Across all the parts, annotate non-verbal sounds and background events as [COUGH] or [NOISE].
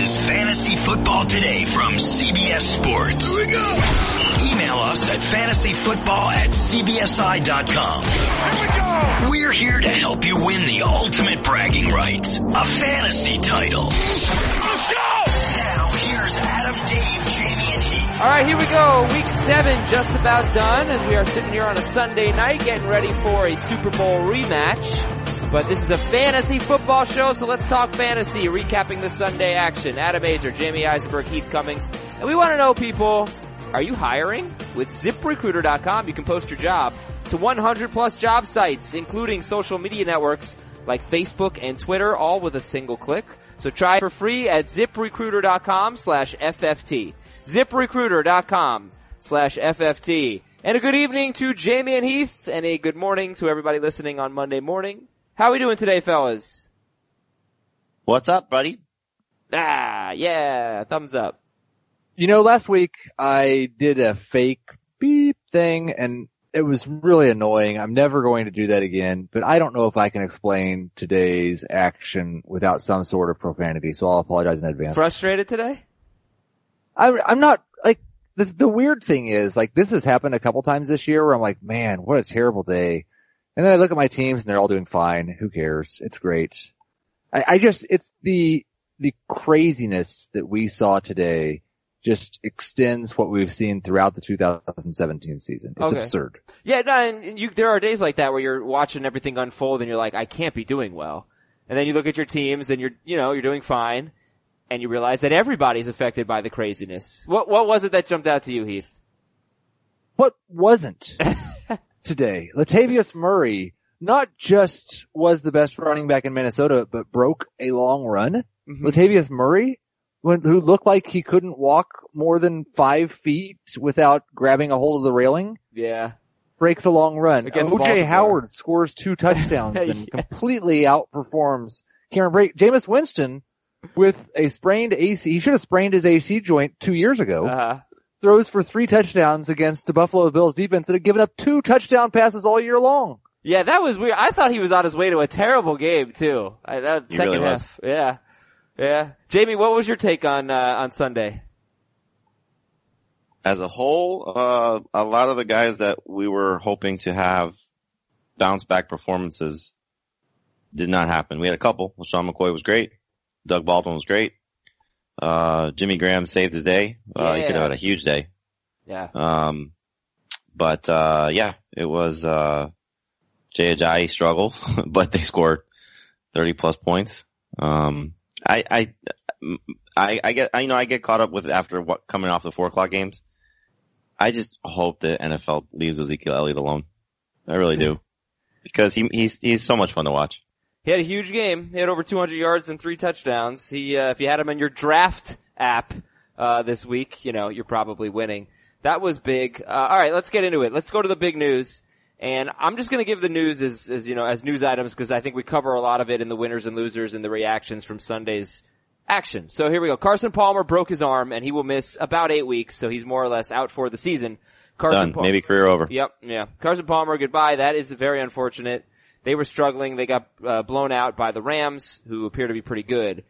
is Fantasy Football Today from CBS Sports. Here we go. Email us at fantasyfootball at cbsi.com. Here we go. We're here to help you win the ultimate bragging rights, a fantasy title. Let's go. Now here's Adam, Dave, Jamie, and Heath. All right, here we go. Week seven just about done as we are sitting here on a Sunday night getting ready for a Super Bowl rematch. But this is a fantasy football show, so let's talk fantasy, recapping the Sunday action. Adam Aizer, Jamie Eisenberg, Heath Cummings. And we want to know, people, are you hiring? With ziprecruiter.com, you can post your job to 100 plus job sites, including social media networks like Facebook and Twitter, all with a single click. So try it for free at ziprecruiter.com slash FFT. ziprecruiter.com slash FFT. And a good evening to Jamie and Heath, and a good morning to everybody listening on Monday morning. How are we doing today, fellas? What's up, buddy? Ah, yeah, thumbs up. You know, last week I did a fake beep thing and it was really annoying. I'm never going to do that again, but I don't know if I can explain today's action without some sort of profanity, so I'll apologize in advance. Frustrated today? I'm, I'm not, like, the, the weird thing is, like, this has happened a couple times this year where I'm like, man, what a terrible day. And then I look at my teams and they're all doing fine. Who cares? It's great. I, I just, it's the, the craziness that we saw today just extends what we've seen throughout the 2017 season. It's Okay. absurd. Yeah, no, and you, there are days like that where you're watching everything unfold and you're like, I can't be doing well. And then you look at your teams and you're, you know, you're doing fine. And you realize that everybody's affected by the craziness. What, what was it that jumped out to you, Heath? What wasn't [LAUGHS] today? Latavius Murray not just was the best running back in Minnesota, but broke a long run. Mhm. Latavius Murray, who looked like he couldn't walk more than five feet without grabbing a hold of the railing, Yeah. breaks a long run. Against OJ. Howard scores two touchdowns [LAUGHS] and Yeah. completely outperforms Cameron Brate. Jameis Winston with a sprained AC, he should have sprained his AC joint two years ago, Uh-huh. Throws for three touchdowns against the Buffalo Bills defense that had given up two touchdown passes all year long. Yeah, that was weird. I thought he was on his way to a terrible game too. I, that He second really was. half. Yeah. Yeah. Jamie, what was your take on, uh, on Sunday? As a whole, uh, a lot of the guys that we were hoping to have bounce back performances did not happen. We had a couple. Sean McCoy was great. Doug Baldwin was great. Uh, Jimmy Graham saved his day. Uh, he could have had a huge day. Yeah. Um, but, uh, yeah, it was, uh, Jay Ajayi struggled, [LAUGHS] but they scored 30 plus points. Um, I, I, I, I get, I, you know, I get caught up with after what coming off the four o'clock games. I just hope the NFL leaves Ezekiel Elliott alone. I really do. Because he, he's, he's so much fun to watch. He had a huge game. He had over 200 yards and three touchdowns. He, uh, if you had him in your draft app, uh, this week, you know, you're probably winning. That was big. Uh, alright, let's get into it. Let's go to the big news. And I'm just gonna give the news as, as, you know, as news items because I think we cover a lot of it in the winners and losers and the reactions from Sunday's action. So here we go. Carson Palmer broke his arm and he will miss about eight weeks, so he's more or less out for the season. Carson Done. Pal- Maybe career over. Yep, yeah. Carson Palmer, goodbye. That is very unfortunate. They were struggling. They got uh, blown out by the Rams, who appear to be pretty good.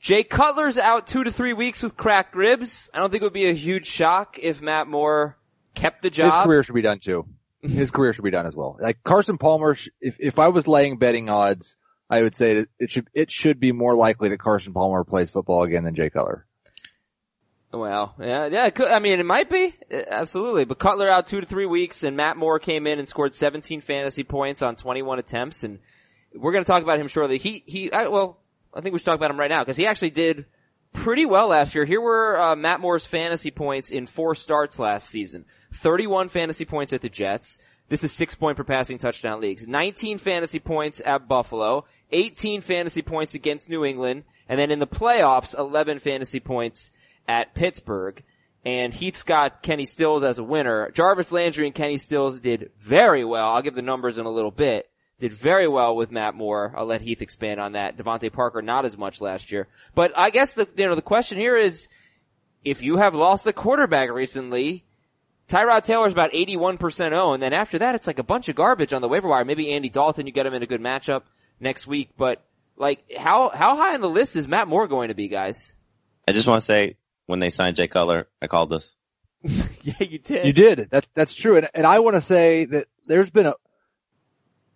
Jay Cutler's out two to three weeks with cracked ribs. I don't think it would be a huge shock if Matt Moore kept the job. His career should be done too. His career should be done as well. Like Carson Palmer, if if I was laying betting odds, I would say that it should it should be more likely that Carson Palmer plays football again than Jay Cutler. Well, yeah, yeah, could, I mean, it might be. Uh, Absolutely. But Cutler out two to three weeks and Matt Moore came in and scored 17 fantasy points on 21 attempts and we're going to talk about him shortly. He, he, I, well, I think we should talk about him right now because he actually did pretty well last year. Here were uh, Matt Moore's fantasy points in four starts last season. 31 fantasy points at the Jets. This is six point per passing touchdown leagues. 19 fantasy points at Buffalo. 18 fantasy points against New England. And then in the playoffs, 11 fantasy points at Pittsburgh. And Heath's got Kenny Stills as a winner. Jarvis Landry and Kenny Stills did very well. I'll give the numbers in a little bit. Did very well with Matt Moore. I'll let Heath expand on that. DeVante Parker not as much last year. But I guess the, you know, the question here is, if you have lost the quarterback recently, Tyrod Taylor's about 81% owned. And then after that, it's like a bunch of garbage on the waiver wire. Maybe Andy Dalton, you get him in a good matchup next week. But like, how, how high on the list is Matt Moore going to be, guys? I just want to say when they signed Jay Cutler, I called this. [LAUGHS] yeah, you did. You did. That's that's true. And and I want to say that there's been a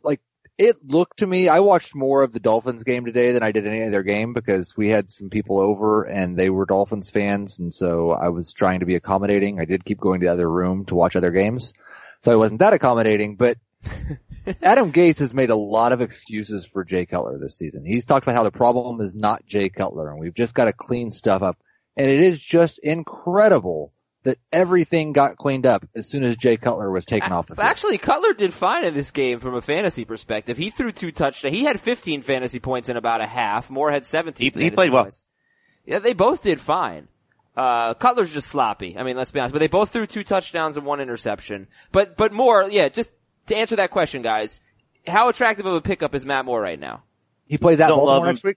like it looked to me. I watched more of the Dolphins game today than I did any other game because we had some people over and they were Dolphins fans, and so I was trying to be accommodating. I did keep going to the other room to watch other games, so I wasn't that accommodating. But [LAUGHS] Adam Gase has made a lot of excuses for Jay Cutler this season. He's talked about how the problem is not Jay Cutler, and we've just got to clean stuff up. And it is just incredible that everything got cleaned up as soon as Jay Cutler was taken off the field. Actually, Cutler did fine in this game from a fantasy perspective. He threw two touchdowns. He had 15 fantasy points in about a half. Moore had 17. He- he fantasy played well. Yeah, they both did fine. Uh, Cutler's just sloppy. I mean, let's be honest. But they both threw two touchdowns and one interception. But, but Moore, yeah, just to answer that question, guys, how attractive of a pickup is Matt Moore right now? He plays at Don't Baltimore next week.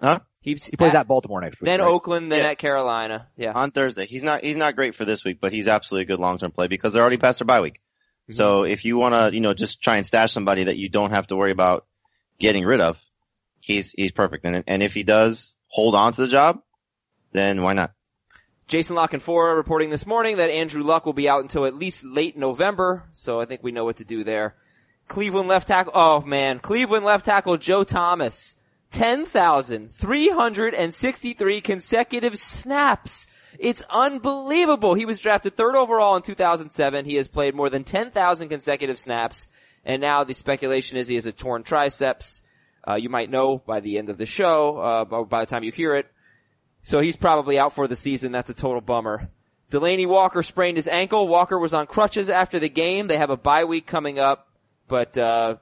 Huh? He, He plays at Baltimore next week. then right? Oakland, then Yeah. at Carolina. Yeah. On Thursday. He's not, he's not great for this week, but he's absolutely a good long-term play because they're already past their bye week. Mm-hmm. So if you want to, you know, just try and stash somebody that you don't have to worry about getting rid of, he's, he's perfect. And, and if he does hold on to the job, then why not? Jason La Canfora reporting this morning that Andrew Luck will be out until at least late November, so I think we know what to do there. Cleveland left tackle, oh man, Cleveland left tackle Joe Thomas, 10,363 consecutive snaps. It's unbelievable. He was drafted third overall in 2007. He has played more than 10,000 consecutive snaps, and now the speculation is he has a torn triceps. Uh, you might know by the end of the show, uh, by the time you hear it. So he's probably out for the season. That's a total bummer. Delanie Walker sprained his ankle. Walker was on crutches after the game. They have a bye week coming up, but uh,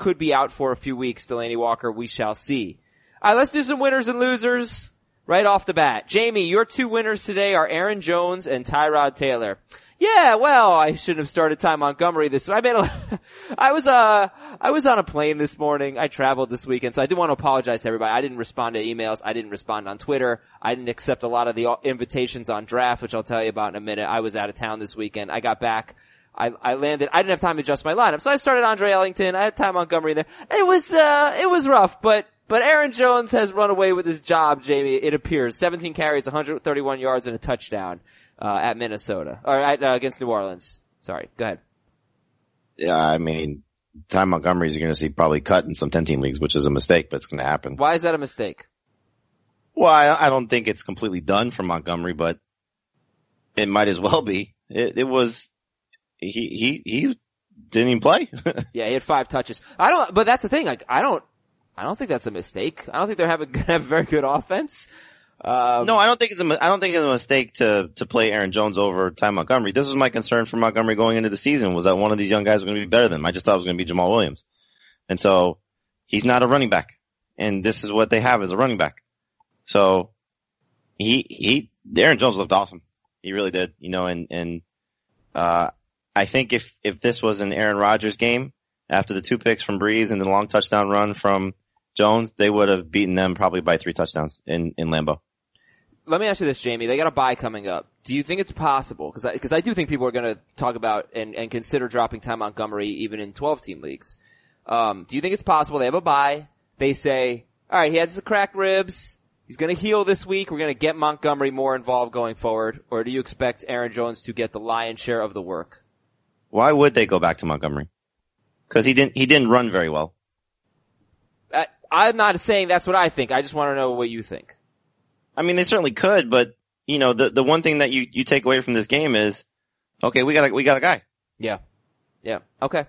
could be out for a few weeks. Delanie Walker, we shall see. All right, let's do some winners and losers right off the bat. Jamie, your two winners today are Aaron Jones and Tyrod Taylor. Yeah, well, I shouldn't have started Ty Montgomery this. I made a, [LAUGHS] I was uh, I was on a plane this morning. I traveled this weekend, so I do want to apologize to everybody. I didn't respond to emails. I didn't respond on Twitter. I didn't accept a lot of the invitations on draft, which I'll tell you about in a minute. I was out of town this weekend. I got back. I, I landed. I didn't have time to adjust my lineup, so I started Andre Ellington. I had Ty Montgomery there. It was uh, it was rough, but but Aaron Jones has run away with his job, Jamie. It appears 17 carries, 131 yards, and a touchdown uh, at Minnesota or at, uh, against New Orleans. Sorry, go ahead. Yeah, I mean, Ty Montgomery's you're going to see probably cut in some 10 team leagues, which is a mistake, but it's going to happen. Why is that a mistake? Well, I, I don't think it's completely done for Montgomery, but it might as well be. It, it was, he, he, he didn't even play. [LAUGHS] Yeah, he had five touches. I don't, but that's the thing. Like, I don't, I don't think that's a mistake. I don't think they're having have [LAUGHS] a very good offense. Um, no, I don't think it's a, I don't think it's a mistake to, to play Aaron Jones over Ty Montgomery. This was my concern for Montgomery going into the season was that one of these young guys was going to be better than him. I just thought it was going to be Jamaal Williams. And so he's not a running back. And this is what they have as a running back. So he, he, Aaron Jones looked awesome. He really did, you know, and, and, uh, I think if, if this was an Aaron Rodgers game after the two picks from Brees and the long touchdown run from Jones, they would have beaten them probably by three touchdowns in, in Lambeau. let me ask you this, Jamie. They got a bye coming up. Do you think it's possible? Because I, cause I do think people are going to talk about and, and consider dropping Ty Montgomery even in 12 team leagues. Um, do you think it's possible they have a bye? They say, all right, he has the cracked ribs. He's going to heal this week. We're going to get Montgomery more involved going forward. Or do you expect Aaron Jones to get the lion's share of the work? Why would they go back to Montgomery? Cause he didn't, he didn't run very well. I, I'm not saying that's what I think. I just want to know what you think. I mean, they certainly could, but you know, the, the one thing that you, you take away from this game is, okay, we got a, we got a guy. Yeah. Yeah. Okay.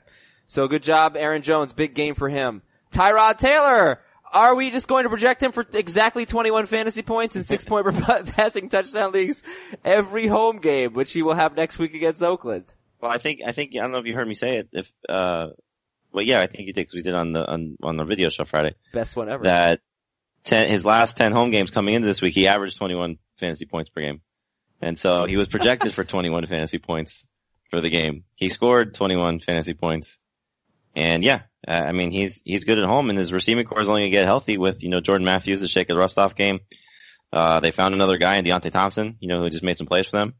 So good job, Aaron Jones. Big game for him. Tyrod Taylor. Are we just going to project him for exactly 21 fantasy points and six point [LAUGHS] passing touchdown leagues every home game, which he will have next week against Oakland? Well, I think, I think, I don't know if you heard me say it, if, uh, well, yeah, I think you did because we did on the, on, on the video show Friday Best one ever. that 10, his last 10 home games coming into this week, he averaged 21 fantasy points per game. And so he was projected for [LAUGHS] 21 fantasy points for the game. He scored 21 fantasy points. And yeah, I mean, he's, he's good at home and his receiving corps is only gonna get healthy with, you know, Jordan Matthews, the shake of the rust off game. Uh, they found another guy in Deonte Thompson, you know, who just made some plays for them.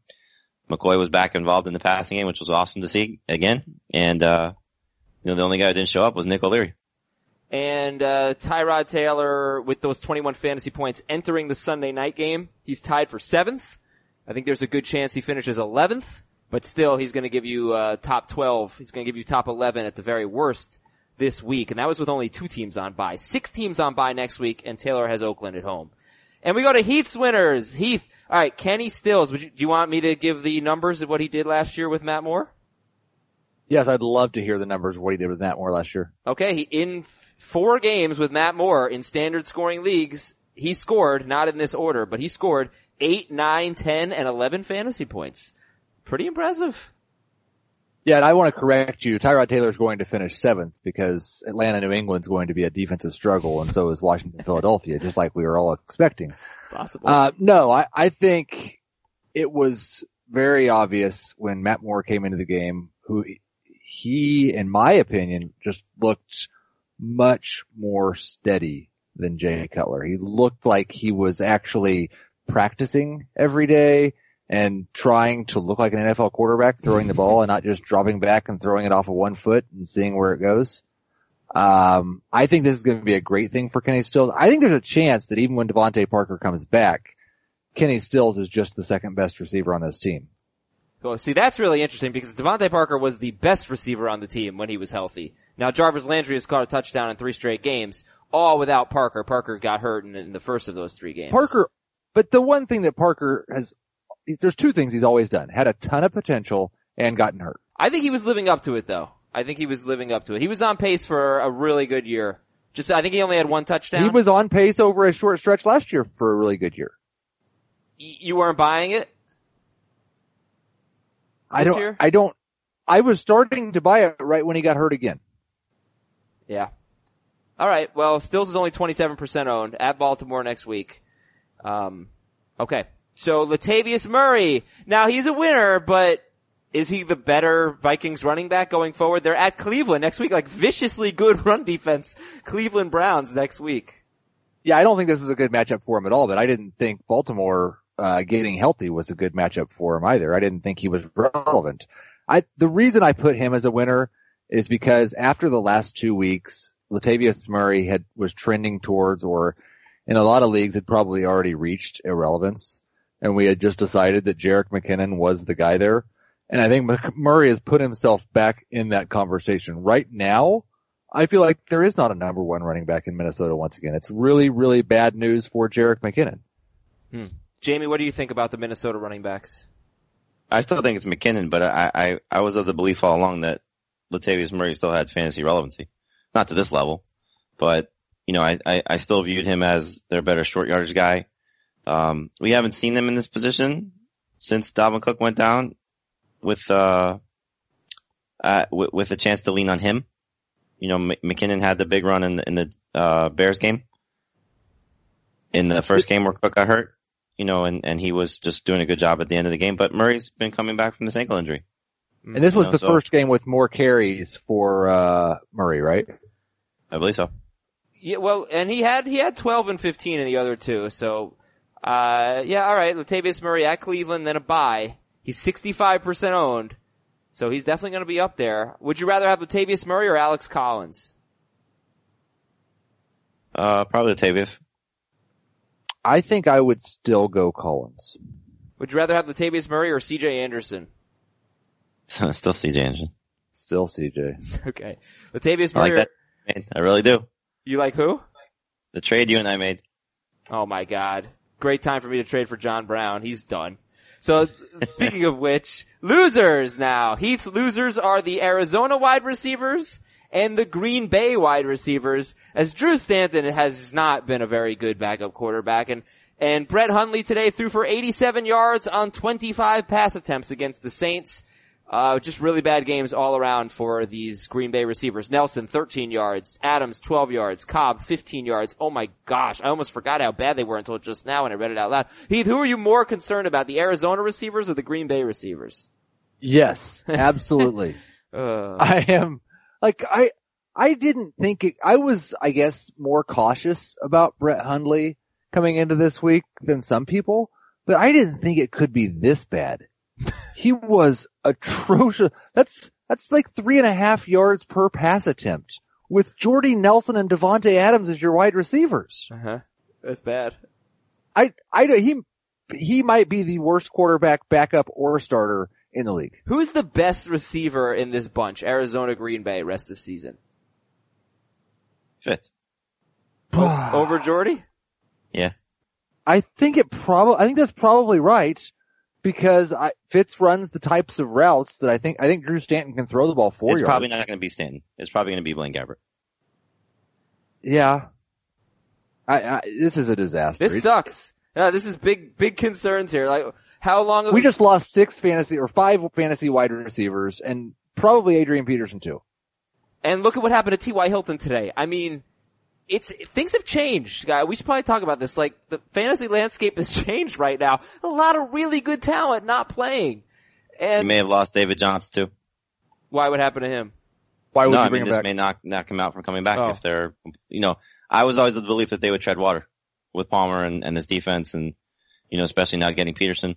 McCoy was back involved in the passing game, which was awesome to see again. And, uh, you know, the only guy who didn't show up was Nick O'Leary. And uh, Tyrod Taylor with those 21 fantasy points entering the Sunday night game, he's tied for seventh. I think there's a good chance he finishes 11th, but still he's going to give you uh, top 12. He's going to give you top 11 at the very worst this week, and that was with only two teams on bye. Six teams on bye next week, and Taylor has Oakland at home. And we go to Heath's winners. Heath, all right, Kenny Stills. Would you, do you want me to give the numbers of what he did last year with Matt Moore? Yes, I'd love to hear the numbers of what he did with Matt Moore last year. Okay, he, in f- four games with Matt Moore in standard scoring leagues, he scored, not in this order, but he scored 8, 9, 10, and 11 fantasy points. Pretty impressive. Yeah, and I want to correct you. Tyrod Taylor is going to finish seventh because Atlanta, New England's going to be a defensive struggle, and so is Washington, [LAUGHS] Philadelphia, just like we were all expecting. It's possible. Uh, no, I, I think it was very obvious when Matt Moore came into the game who he, in my opinion, just looked much more steady than Jay Cutler. He looked like he was actually practicing every day and trying to look like an NFL quarterback throwing the ball and not just dropping back and throwing it off of one foot and seeing where it goes. Um, I think this is going to be a great thing for Kenny Stills. I think there's a chance that even when DeVante Parker comes back, Kenny Stills is just the second best receiver on this team. Well, see, that's really interesting because DeVante Parker was the best receiver on the team when he was healthy. Now, Jarvis Landry has caught a touchdown in three straight games, all without Parker. Parker got hurt in, in the first of those three games. Parker, but the one thing that Parker has, there's two things he's always done. Had a ton of potential and gotten hurt. I think he was living up to it though. I think he was living up to it. He was on pace for a really good year. Just, I think he only had one touchdown. He was on pace over a short stretch last year for a really good year. Y- you weren't buying it? I don't, year? I don't, I was starting to buy it right when he got hurt again. Yeah. All right. Well, Stills is only 27% owned at Baltimore next week. Um, okay. So Latavius Murray. Now he's a winner, but is he the better Vikings running back going forward? They're at Cleveland next week, like viciously good [LAUGHS] run defense. Cleveland Browns next week. Yeah, I don't think this is a good matchup for him at all, but I didn't think Baltimore, uh, getting healthy was a good matchup for him either. I didn't think he was relevant. I, the reason I put him as a winner is because after the last two weeks, Latavius Murray had, was trending towards or in a lot of leagues had probably already reached irrelevance and we had just decided that Jerick McKinnon was the guy there. And I think Mc- Murray has put himself back in that conversation. Right now, I feel like there is not a number one running back in Minnesota once again. It's really, really bad news for Jerick McKinnon. Hmm. Jamie, what do you think about the Minnesota running backs? I still think it's McKinnon, but I, I, I was of the belief all along that Latavius Murray still had fantasy relevancy. Not to this level, but you know, I, I, I still viewed him as their better short yardage guy. Um, we haven't seen them in this position since Dalvin Cook went down with, uh, uh, with, with a chance to lean on him. You know, M- McKinnon had the big run in the, in the, uh, Bears game. In the first game where Cook got hurt you know, and, and he was just doing a good job at the end of the game. But Murray's been coming back from this ankle injury. And this was know, the so- first game with more carries for, uh, Murray, right? I believe so. Yeah, well, and he had, he had 12 and 15 in the other two, so, uh, yeah, alright, Latavius Murray at Cleveland, then a bye. He's 65% owned, so he's definitely gonna be up there. Would you rather have Latavius Murray or Alex Collins? Uh, probably Latavius. I think I would still go Collins. Would you rather have Latavius Murray or CJ [LAUGHS] Anderson? Still CJ Anderson. [LAUGHS] Still CJ. Okay. Latavius Murray. I like Murray, that. I really do. you like who? The trade you and I made. Oh my god. Great time for me to trade for John Brown. He's done. So, speaking of which, losers now. Heath's losers are the Arizona wide receivers and the Green Bay wide receivers, as Drew Stanton has not been a very good backup quarterback, and, and Brett Hundley today threw for 87 yards on 25 pass attempts against the Saints. Uh, just really bad games all around for these Green Bay receivers. Nelson, 13 yards. Adams, 12 yards. Cobb, 15 yards. Oh my gosh. I almost forgot how bad they were until just now when I read it out loud. Heath, who are you more concerned about? The Arizona receivers or the Green Bay receivers? Yes, [LAUGHS] absolutely. Uh, I am like I I didn't think it, I was I guess more cautious about Brett Hundley coming into this week than some people, but I didn't think it could be this bad. He was atrocious. That's that's like three and a half yards per pass attempt with Jordy Nelson and Davante Adams as your wide receivers. Uh-huh. That's bad. I, I, he, he might be the worst quarterback, backup, or starter in the league. Who's the best receiver in this bunch? Arizona, Green Bay, rest of season. Fitz. [SIGHS] Over Jordy? Yeah. I think it probably, I think that's probably right because I, Fitz runs the types of routes that I think, I think Drew Stanton can throw the ball four It's yards. probably not going to be Stanton. It's probably going to be Blaine Gabbert. Yeah. I, I, this is a disaster. This sucks. No, this is big, big concerns here. Like, how long have we just lost six fantasy or five fantasy wide receivers and probably Adrian Peterson too. And look at what happened to T.Y. Hilton today. I mean, it's, things have changed, guy. We should probably talk about this. Like, the fantasy landscape has [LAUGHS] changed right now. A lot of really good talent not playing. And You may have lost David Johnson too. why would happen to him? Why would no, you I mean him this back? may knock knock him out from coming back Oh. if they're, you know, I was always of the belief that they would tread water with Palmer and, and this defense, and you know, especially now getting Peterson.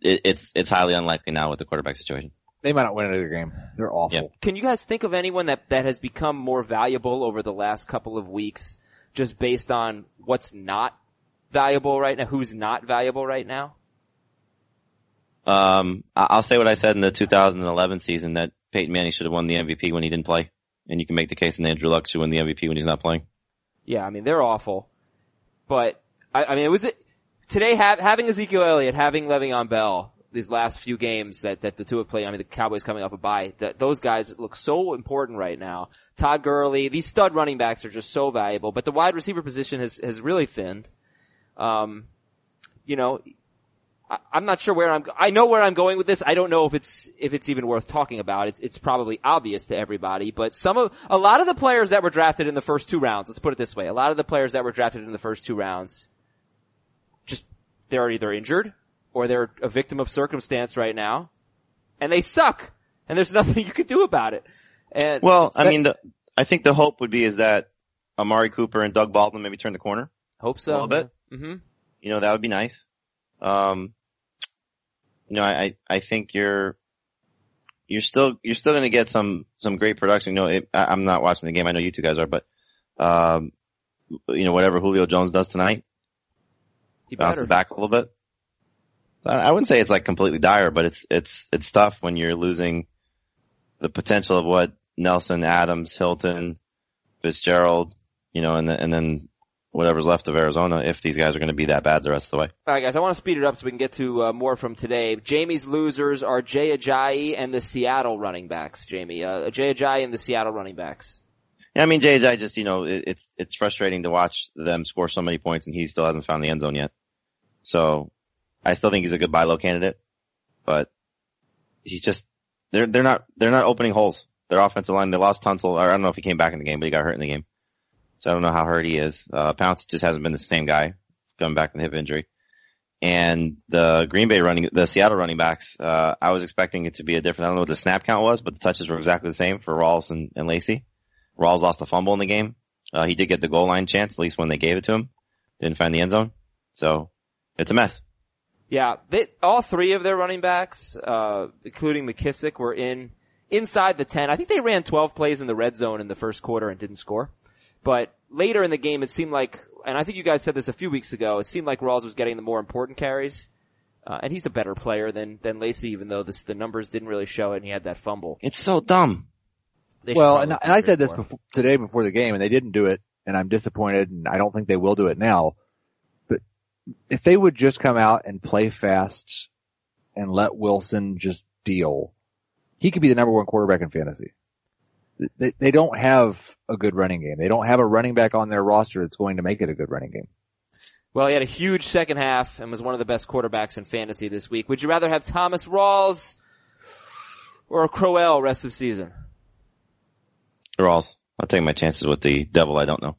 It, it's it's highly unlikely now with the quarterback situation. They might not win another game. They're awful. Yeah. Can you guys think of anyone that, that has become more valuable over the last couple of weeks just based on what's not valuable right now? Who's not valuable right now? Um, I- I'll say what I said in the 2011 season that Peyton Manning should have won the MVP when he didn't play, and you can make the case that Andrew Luck should win the MVP when he's not playing. Yeah, I mean, they're awful. But, I, I mean, it was, today ha- having Ezekiel Elliott, having Le'Veon Bell, these last few games that, that the two have played, I mean, the Cowboys coming off a bye, those guys look so important right now. Todd Gurley, these stud running backs are just so valuable, but the wide receiver position has, has really thinned. Um, you know, I, I'm not sure where I'm, I know where I'm going with this. I don't know if it's, if it's even worth talking about. It's, it's probably obvious to everybody, but some of, a lot of the players that were drafted in the first two rounds, let's put it this way, a lot of the players that were drafted in the first two rounds, just, they're either injured, or they're a victim of circumstance right now, and they suck, and there's [LAUGHS] nothing you can do about it. And, Well, I mean, the, I think the hope would be is that Amari Cooper and Doug Baldwin maybe turn the corner hope so. a little bit. hmm You know, that would be nice. Um, you know, I, I I think you're, you're still, you're still going to get some, some great production. You know, it, I, I'm not watching the game. I know you two guys are, but, um, you know, whatever Julio Jones does tonight, He bounces better. back a little bit. I wouldn't say it's like completely dire, but it's, it's, it's tough when you're losing the potential of what Nelson, Adams, Hilton, Fitzgerald, you know, and then, and then whatever's left of Arizona if these guys are going to be that bad the rest of the way. All right, guys, I want to speed it up so we can get to uh, more from today. Jamie's losers are Jay Ajayi and the Seattle running backs. Jamie, uh, Jay Ajayi and the Seattle running backs. Yeah, I mean, JJ just, you know, it, it's, it's frustrating to watch them score so many points and he still hasn't found the end zone yet. So I still think he's a good buy low candidate, but he's just, they're, they're not, they're not opening holes. Their offensive line, they lost Tunsil, I don't know if he came back in the game, but he got hurt in the game. So I don't know how hurt he is. Uh, Pouncey just hasn't been the same guy coming back from the hip injury. And the Green Bay running, the Seattle running backs, uh, I was expecting it to be a different, I don't know what the snap count was, but the touches were exactly the same for Rawls and, and Lacy. Rawls lost a fumble in the game. Uh, he did get the goal line chance, at least when they gave it to him. Didn't find the end zone. So it's a mess. Yeah, they, all three of their running backs, uh, including McKissic, were in inside the ten. I think they ran twelve plays in the red zone in the first quarter and didn't score. But later in the game, it seemed like, and I think you guys said this a few weeks ago, it seemed like Rawls was getting the more important carries. Uh, and he's a better player than, than Lacy, even though this, the numbers didn't really show it and he had that fumble. It's so dumb. They Well, and, and I said this before, today before the game, and they didn't do it, and I'm disappointed, and I don't think they will do it now. But if they would just come out and play fast and let Wilson just deal, he could be the number one quarterback in fantasy. They, they don't have a good running game. They don't have a running back on their roster that's going to make it a good running game. Well, he had a huge second half and was one of the best quarterbacks in fantasy this week. Would you rather have Thomas Rawls or Crowell rest of season? Rawls. I'll take my chances with the devil I don't know.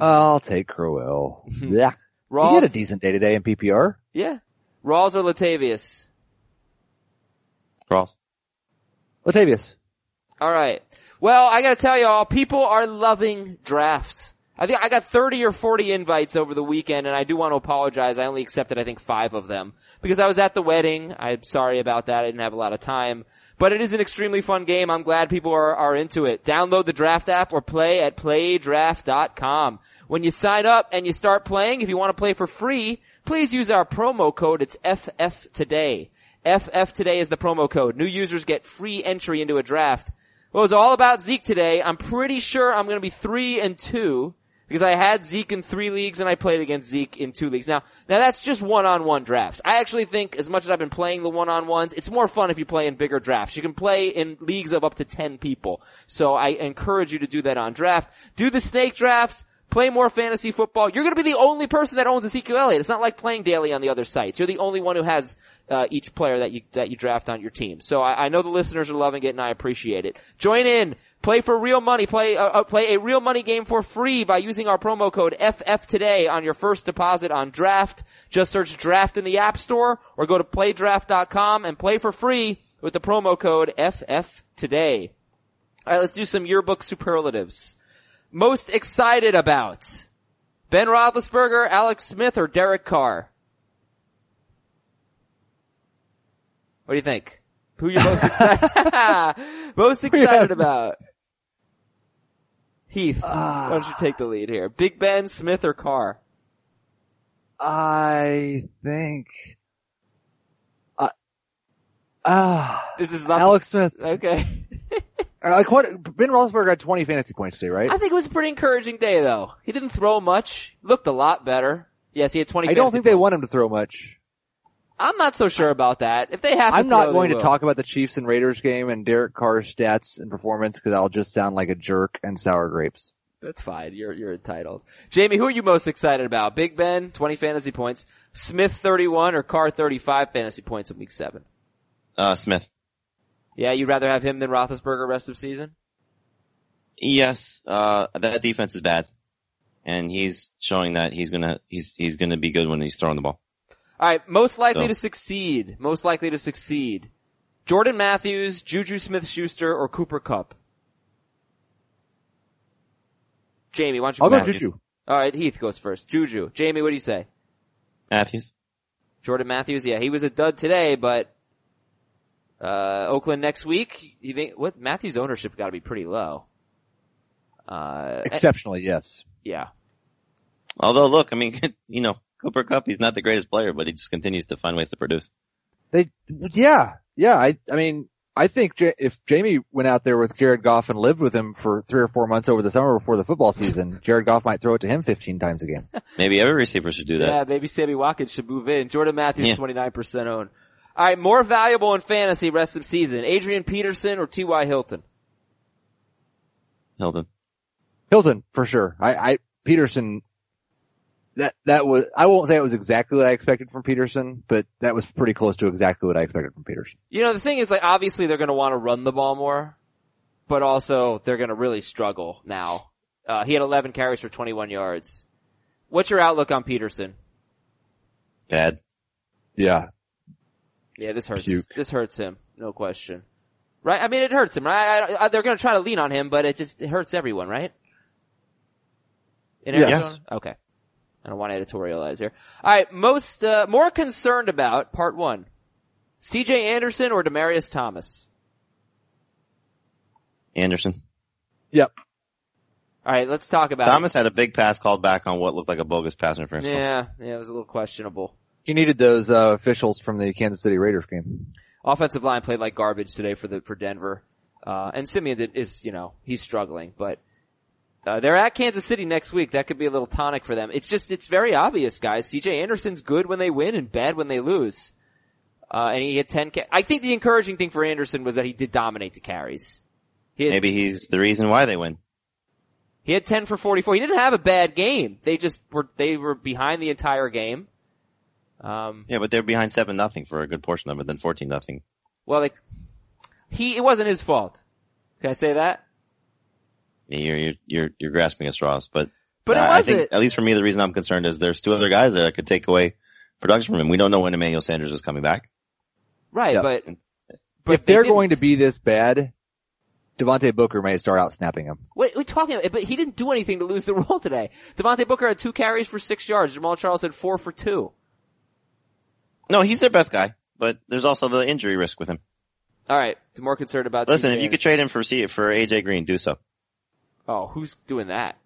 I'll take Crowell. [LAUGHS] yeah. He had a decent day today in PPR. yeah. Rawls or Latavius? Rawls. Latavius. All right. Well, I gotta tell y'all, people are loving draft. I think I got 30 or 40 invites over the weekend and I do want to apologize. I only accepted I think five of them because I was at the wedding. I'm sorry about that. I didn't have a lot of time. But it is an extremely fun game. I'm glad people are, are into it. Download the draft app or play at playdraft.com. When you sign up and you start playing, if you want to play for free, please use our promo code. It's FF today. FF today is the promo code. New users get free entry into a draft. Well, it's all about Zeke today. I'm pretty sure I'm going to be three and two because I had Zeke in three leagues and I played against Zeke in two leagues. Now, now that's just one-on-one drafts. I actually think as much as I've been playing the one-on-ones, it's more fun if you play in bigger drafts. You can play in leagues of up to 10 people. So I encourage you to do that on draft. Do the snake drafts. Play more fantasy football. You're going to be the only person that owns Ezekiel Elliott. It's not like playing daily on the other sites. You're the only one who has uh, each player that you that you draft on your team. So I, I know the listeners are loving it, and I appreciate it. Join in. Play for real money. Play uh, uh, play a real money game for free by using our promo code FF today on your first deposit on Draft. Just search Draft in the App Store or go to playdraft.com and play for free with the promo code FF today. All right, let's do some yearbook superlatives. Most excited about Ben Roethlisberger, Alex Smith, or Derek Carr? What do you think? Who [LAUGHS] [LAUGHS] you most excited? most excited about? Heath, why don't you take the lead here? Big Ben, Smith, or Carr? I think. Uh, ah, This is not Alex Smith. [LAUGHS] okay. Like what? Ben Roethlisberger had 20 fantasy points today, right? I think it was a pretty encouraging day though. He didn't throw much. Looked a lot better. Yes, he had 20 I don't fantasy think they points. want him to throw much. I'm not so sure about that. If they have to I'm not going they to talk about the Chiefs and Raiders game and Derek Carr's stats and performance because I'll just sound like a jerk and sour grapes. That's fine. You're you're entitled. Jamie, who are you most excited about? Big Ben, 20 fantasy points. Smith, 31, or Carr, 35 fantasy points in week seven. Uh, Smith. Yeah, you'd rather have him than Roethlisberger rest of season? Yes, uh, that defense is bad. And he's showing that he's gonna, he's, he's gonna be good when he's throwing the ball. All right, most likely So- to succeed. Most likely to succeed. Jordan Matthews, Juju Smith-Schuster, or Cooper Kupp. Jamie, why don't you I'll go go first? Juju. All right, Heath goes first. Juju. Jamie, what do you say? Matthews. Jordan Matthews, yeah, he was a dud today, but uh, Oakland next week. You think what Matthews' ownership got to be pretty low? Uh, Exceptionally, yes. yeah, Although look, I mean, [LAUGHS] you know, Cooper Kupp, he's not the greatest player, but he just continues to find ways to produce. They, yeah, yeah. I, I mean, I think J- if Jamie went out there with Jared Goff and lived with him for three or four months over the summer before the football season, [LAUGHS] Jared Goff might throw it to him 15 times again. Maybe every receiver should do that. yeah. Maybe Sammy Watkins should move in. Jordan Matthews, Yeah. twenty nine percent owned. All right, more valuable in fantasy rest of season: Adrian Peterson or T. Y. Hilton. Hilton. Hilton, for sure. I, I, Peterson, that, that was, I won't say it was exactly what I expected from Peterson, but that was pretty close to exactly what I expected from Peterson. You know, the thing is, like, obviously they're going to want to run the ball more, but also they're going to really struggle now. Uh, he had 11 carries for 21 yards. What's your outlook on Peterson? Bad. Yeah. Yeah, this hurts. Puke. This hurts him, no question. Right? I mean, it hurts him, right? I, I, they're going to try to lean on him, but it just it hurts everyone, right? In Yes. Okay. I don't want to editorialize here. All right, most uh, more concerned about part one: C.J. Anderson or Demaryius Thomas. Anderson. Yep. All right, let's talk about Thomas had a big pass called back on what looked like a bogus pass interference. call. Yeah, yeah, it was a little questionable. He needed those, uh, officials from the Kansas City Raiders game. Offensive line played like garbage today for the for Denver, uh, and Siemian is you know he's struggling, but uh, they're at Kansas City next week. That could be a little tonic for them. It's just it's very obvious, guys. C.J. Anderson's good when they win and bad when they lose, uh, and he had ten. Ca- I think the encouraging thing for Anderson was that he did dominate the carries. He had, Maybe he's the reason why they win. he had ten for forty four. He didn't have a bad game. They just were they were behind the entire game. Um, Yeah, but they're behind seven nothing for a good portion of it, then fourteen nothing. well, like he it wasn't his fault. Can I say that? You're you're you're you're grasping at straws, but But it I- I wasn't. think at least for me, the reason I'm concerned is there's two other guys that could take away production from him. We don't know when Emmanuel Sanders is coming back. Right, Yeah. but, but if they they're didn't. going to be this bad, Devontae Booker may start out snapping him. Wait, we're talking about, but he didn't do anything to lose the role today. Devontae Booker had two carries for six yards. Jamaal Charles had four for two. No, he's their best guy, but there's also the injury risk with him. All right, the more concerned about. Listen, CJ if you could trade him for C- for AJ Green, do so. Oh, who's doing that?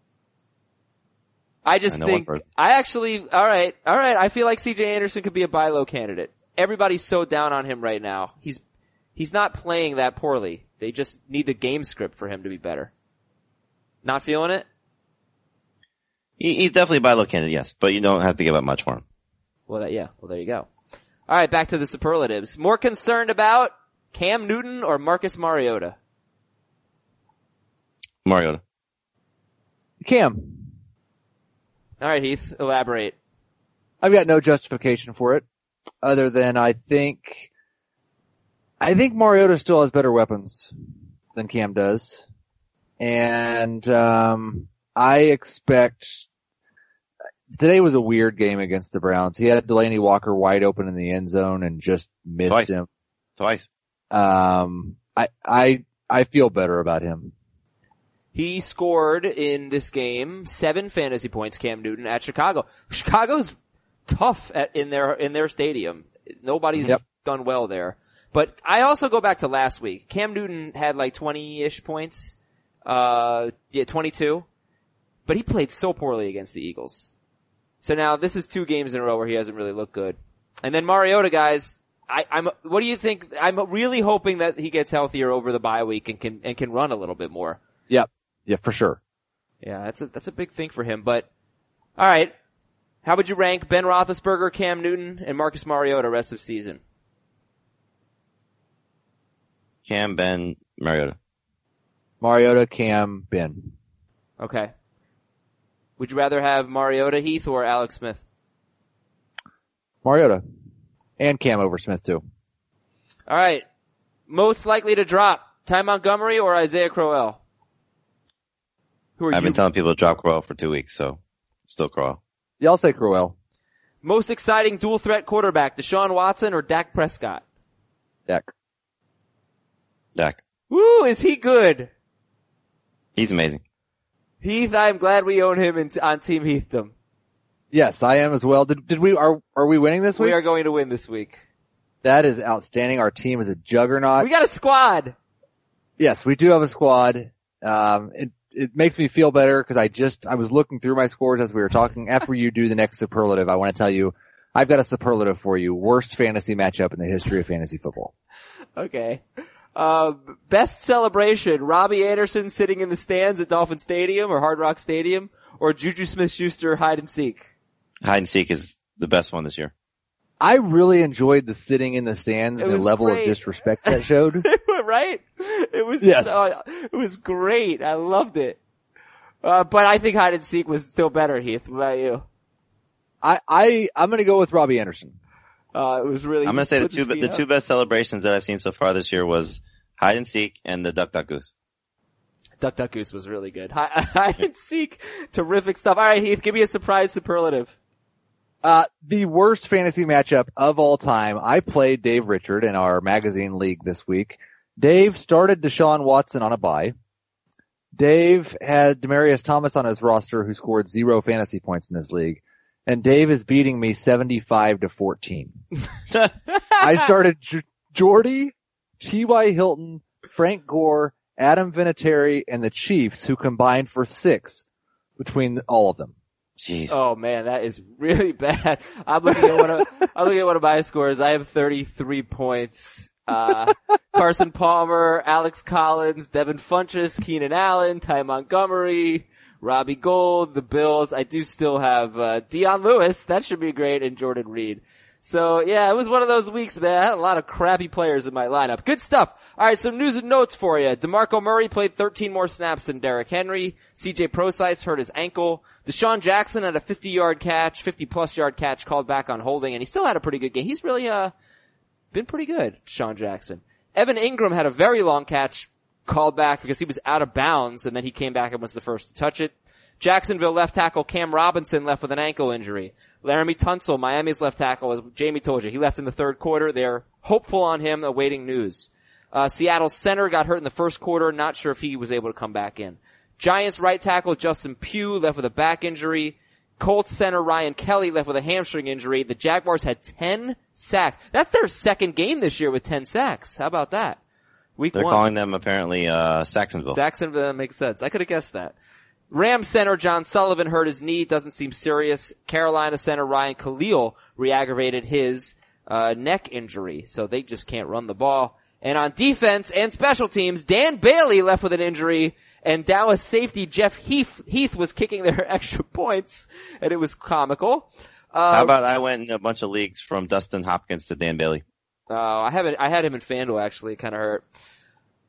I just I think. I actually all right, all right. I feel like CJ Anderson could be a buy low candidate. Everybody's so down on him right now. He's he's not playing that poorly. They just need the game script for him to be better. Not feeling it? He, he's definitely a buy low candidate, yes, but you don't have to give up much for him. Well, that, yeah. Well, there you go. All right, back to the superlatives. More concerned about Cam Newton or Marcus Mariota? Mariota. Cam, All right, Heath, elaborate. I've got no justification for it other than I think, I think Mariota still has better weapons than Cam does. And, um, I expect today was a weird game against the Browns. He had Delanie Walker wide open in the end zone and just missed Twice. him. Twice. Um, I, I, I feel better about him. He scored in this game seven fantasy points, Cam Newton, at Chicago. Chicago's tough at, in their, in their stadium. Nobody's Yep. done well there. But I also go back to last week. Cam Newton had like 20-ish points. Uh, yeah, 22. But he played so poorly against the Eagles. So now this is two games in a row where he hasn't really looked good. And then Mariota, guys, I, I'm, what do you think? I'm really hoping that he gets healthier over the bye week and can, and can run a little bit more. Yep. Yeah, for sure. Yeah, that's a that's a big thing for him. But all right, how would you rank Ben Roethlisberger, Cam Newton, and Marcus Mariota rest of season? Cam, Ben, Mariota. Mariota, Cam, Ben. Okay. Would you rather have Mariota, Heath, or Alex Smith? Mariota. And Cam over Smith too. All right. Most likely to drop Ty Montgomery or Isaiah Crowell? Who are you? I've you? been telling people to drop Crowell for two weeks, so still Crowell. Yeah, I'll say Crowell. Most exciting dual threat quarterback: Deshaun Watson or Dak Prescott? Dak. Dak. Woo! Is he good? He's amazing. Heath, I'm glad we own him in, on Team Heathdom. Yes, I am as well. Did, did we, are, are we winning this week? We are going to win this week. That is outstanding. Our team is a juggernaut. We got a squad. yes, we do have a squad. Um, it, it makes me feel better because I just, I was looking through my scores as we were talking. After you do the next superlative, I want to tell you, I've got a superlative for you. Worst fantasy matchup in the history of fantasy football. Okay. Uh, best celebration, Robbie Anderson sitting in the stands at Dolphin Stadium or Hard Rock Stadium or Juju Smith-Schuster hide and seek? Hide and seek is the best one this year. I really enjoyed the sitting in the stands It and the level great. of disrespect that showed. [LAUGHS] right? It was, Yes. so- it was great. I loved it. Uh, but I think hide and seek was still better, Heath. What about you? I, I, I'm gonna go with Robbie Anderson. Uh, it was really, I'm gonna say the two the up. two best celebrations that I've seen so far this year was hide and seek and the duck duck goose. Duck Duck Goose was really good. Hide, [LAUGHS] hide and seek, terrific stuff. Alright Heath, give me a surprise superlative. Uh, the worst fantasy matchup of all time. I played Dave Richard in our magazine league this week. Dave started Deshaun Watson on a bye. Dave had Demaryius Thomas on his roster who scored zero fantasy points in this league. And Dave is beating me 75 to 14. [LAUGHS] I started J- Jordy, T.Y. Hilton, Frank Gore, Adam Vinatieri, and the Chiefs who combined for six between all of them. Jeez. Oh man, that is really [LAUGHS] bad. I'm looking at one of, [LAUGHS] I'm looking at one of my scores. I have 33 points. Uh, Carson Palmer, Alex Collins, Devin Funchess, Keenan Allen, Ty Montgomery, Robbie Gould, the Bills. I do still have, uh, Dion Lewis. That should be great and Jordan Reed. So yeah, it was one of those weeks, man. I had a lot of crappy players in my lineup. Good stuff. Alright, some news and notes for you. DeMarco Murray played 13 more snaps than Derrick Henry. CJ Prosise hurt his ankle. DeSean Jackson had a 50 yard catch, 50 plus yard catch called back on holding, and he still had a pretty good game. He's really, uh, been pretty good, DeSean Jackson. Evan Engram had a very long catch called back because he was out of bounds and then he came back and was the first to touch it. Jacksonville left tackle Cam Robinson left with an ankle injury. Laremy Tunsil, Miami's left tackle, as Jamie told you, he left in the third quarter. They're hopeful on him, awaiting news. Uh, Seattle center got hurt in the first quarter. Not sure if he was able to come back in. Giants right tackle Justin Pugh left with a back injury. Colts center Ryan Kelly left with a hamstring injury. The Jaguars had 10 sacks. That's their second game this year with 10 sacks. How about that? Week They're one. calling them apparently uh Sacksonville. Jacksonville, that makes sense. I could have guessed that. Ram center John Sullivan hurt his knee, doesn't seem serious. Carolina center Ryan Kalil re-aggravated his uh, neck injury, so they just can't run the ball. And on defense and special teams, Dan Bailey left with an injury, and Dallas safety Jeff Heath, Heath was kicking their [LAUGHS] extra points, and it was comical. Uh, How about I went in a bunch of leagues from Dustin Hopkins to Dan Bailey? Uh, I haven't, I had him in FanDuel actually, kind of hurt.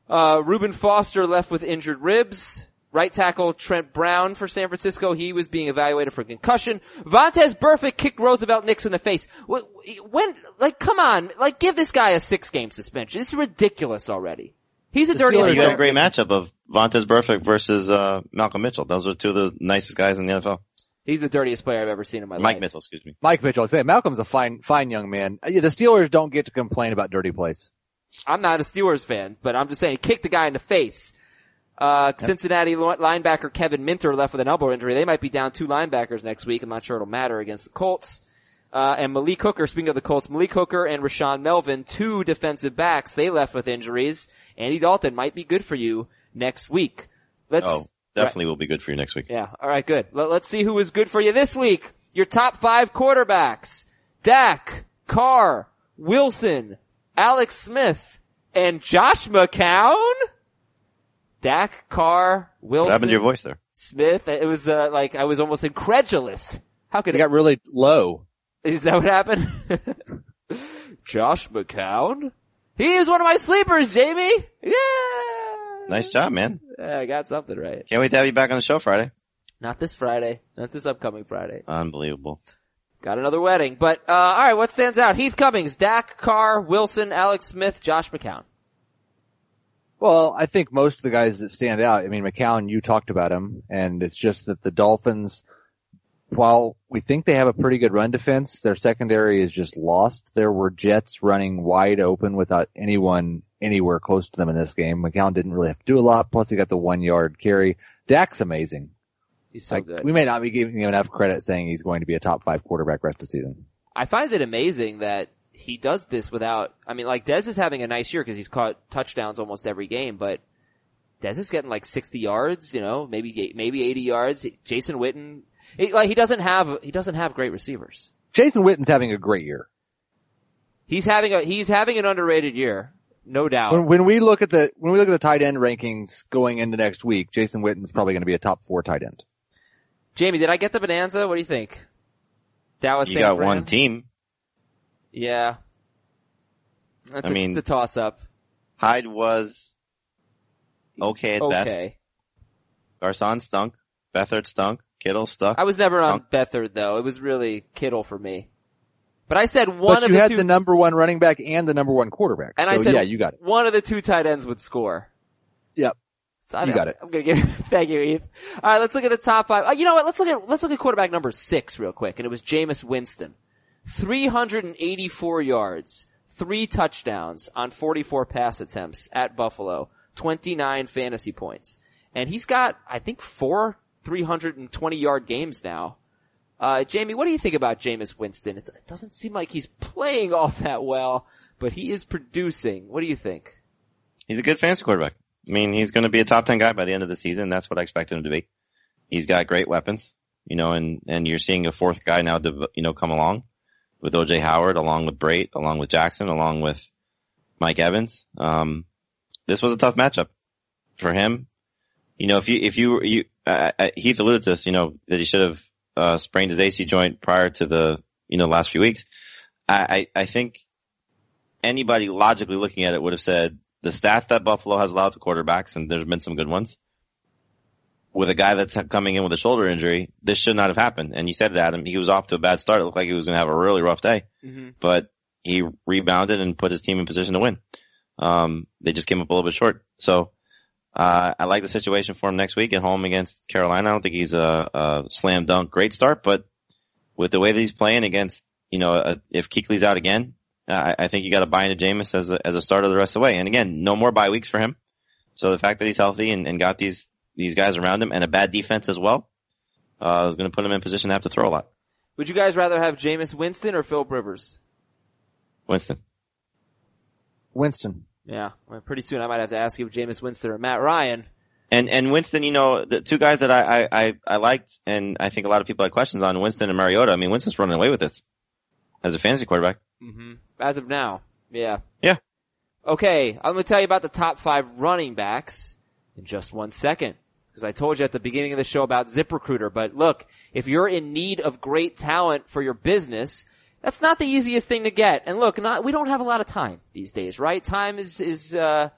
Uh, Reuben Foster left with injured ribs. Right tackle Trent Brown for San Francisco. He was being evaluated for concussion. Vontaze Burfict kicked Roosevelt Nix in the face. When, like, come on, like, give this guy a six game suspension. It's ridiculous already. He's a dirty Well, you had a great matchup of Vontaze Burfict versus uh Malcolm Mitchell. Those were two of the nicest guys in the NFL. He's the dirtiest player I've ever seen in my Mike life. Mike Mitchell, excuse me. Mike Mitchell, I say Malcolm's a fine, fine young man. Uh, yeah, The Steelers don't get to complain about dirty plays. I'm not a Steelers fan, but I'm just saying, he kicked the guy in the face. Uh, Cincinnati linebacker Kevin Minter left with an elbow injury. They might be down two linebackers next week. I'm not sure it'll matter against the Colts. Uh, and Malik Hooker, speaking of the Colts, Malik Hooker and Rashaan Melvin, two defensive backs, they left with injuries. Andy Dalton might be good for you next week. Let's, Oh, definitely will be good for you next week. yeah. All right. Good. Let, us see who is good for you this week. Your top five quarterbacks: Dak, Carr, Wilson, Alex Smith, and Josh McCown. Dak, Carr, Wilson, What happened to your voice there? Smith. It was uh, like I was almost incredulous. How could It it? got really low. Is that what happened? [LAUGHS] Josh McCown. He is one of my sleepers, Jamie. Yeah. Nice job, man. Yeah, I got something right. Can't wait to have you back on the show Friday. Not this Friday. Not this upcoming Friday. Unbelievable. Got another wedding. But, uh, alright, what stands out? Heath Cummings, Dak Carr, Wilson, Alex Smith, Josh McCown. Well, I think most of the guys that stand out, I mean, McCown, you talked about him, and it's just that the Dolphins, while we think they have a pretty good run defense, their secondary is just lost. There were Jets running wide open without anyone anywhere close to them in this game. McCown didn't really have to do a lot, plus he got the one yard carry. Dak's amazing. He's so Like, good. we may not be giving him enough credit saying he's going to be a top five quarterback rest of the season. I find it amazing that he does this without, I mean, like Dez is having a nice year because he's caught touchdowns almost every game, but Dez is getting like 60 yards, you know, maybe, maybe 80 yards. Jason Witten, he, like he doesn't have, he doesn't have great receivers. Jason Witten's having a great year. He's having a, he's having an underrated year. No doubt. When, when we look at the when we look at the tight end rankings going into next week, Jason Witten's probably going to be a top four tight end. Jamie, did I get the bonanza? What do you think? Dallas You San got Fran? one team. Yeah. That's I a, mean- it's a toss up. Hyde was okay at best. Okay. Garcon stunk. Beathard stunk. Kittle stuck. I was never on Stunk. Beathard though. It was really Kittle for me. But I said one of the. but of you the had two, the number one running back and the number one quarterback. and so I said yeah, you got it. one of the two tight ends would score. Yep. So You don't- got it. I'm gonna give [LAUGHS] thank you, Eve. All right, let's look at the top five. Uh, you know what? Let's look at let's look at quarterback number six real quick, and it was Jameis Winston, 384 yards, three touchdowns on 44 pass attempts at Buffalo, 29 fantasy points, and he's got I think four 320 yard games now. Uh, Jamie, what do you think about Jameis Winston? It, it doesn't seem like he's playing all that well, but he is producing. What do you think? He's a good fantasy quarterback. I mean, he's going to be a top 10 guy by the end of the season. That's what I expected him to be. He's got great weapons, you know, and, and you're seeing a fourth guy now, to, you know, come along with OJ Howard, along with Brate, along with Jackson, along with Mike Evans. Um, this was a tough matchup for him. You know, if you, if you, you, uh, Heath alluded to this, you know, that he should have, uh, sprained his AC joint prior to the, you know, last few weeks. I, I, I think anybody logically looking at it would have said the stats that Buffalo has allowed to quarterbacks, and there's been some good ones, with a guy that's coming in with a shoulder injury, this should not have happened. And you said it, Adam. He was off to a bad start. It looked like he was going to have a really rough day, Mm-hmm. but he rebounded and put his team in position to win. Um, they just came up a little bit short. So, uh, I like the situation for him next week at home against Carolina. I don't think he's a, a slam dunk great start, but with the way that he's playing against, you know, uh if Kuechly's out again I, I think you got to buy into Jameis as a, as a starter the rest of the way. And again, no more bye weeks for him. So the fact that he's healthy and, and got these these guys around him and a bad defense as well, uh, is going to put him in position to have to throw a lot. Would you guys rather have Jameis Winston or Philip Rivers? Winston. Winston. Yeah, well, pretty soon I might have to ask you if Jameis Winston or Matt Ryan. And and Winston, you know, the two guys that I, I, I, liked, and I think a lot of people had questions on Winston and Mariota. I mean, Winston's running away with this as a fantasy quarterback. hmm As of now, yeah. Yeah. Okay, I'm going to tell you about the top five running backs in just one second. Because I told you at the beginning of the show about ZipRecruiter. But look, if you're in need of great talent for your business, that's not the easiest thing to get. And look, not, we don't have a lot of time these days, right? Time is, is, uh,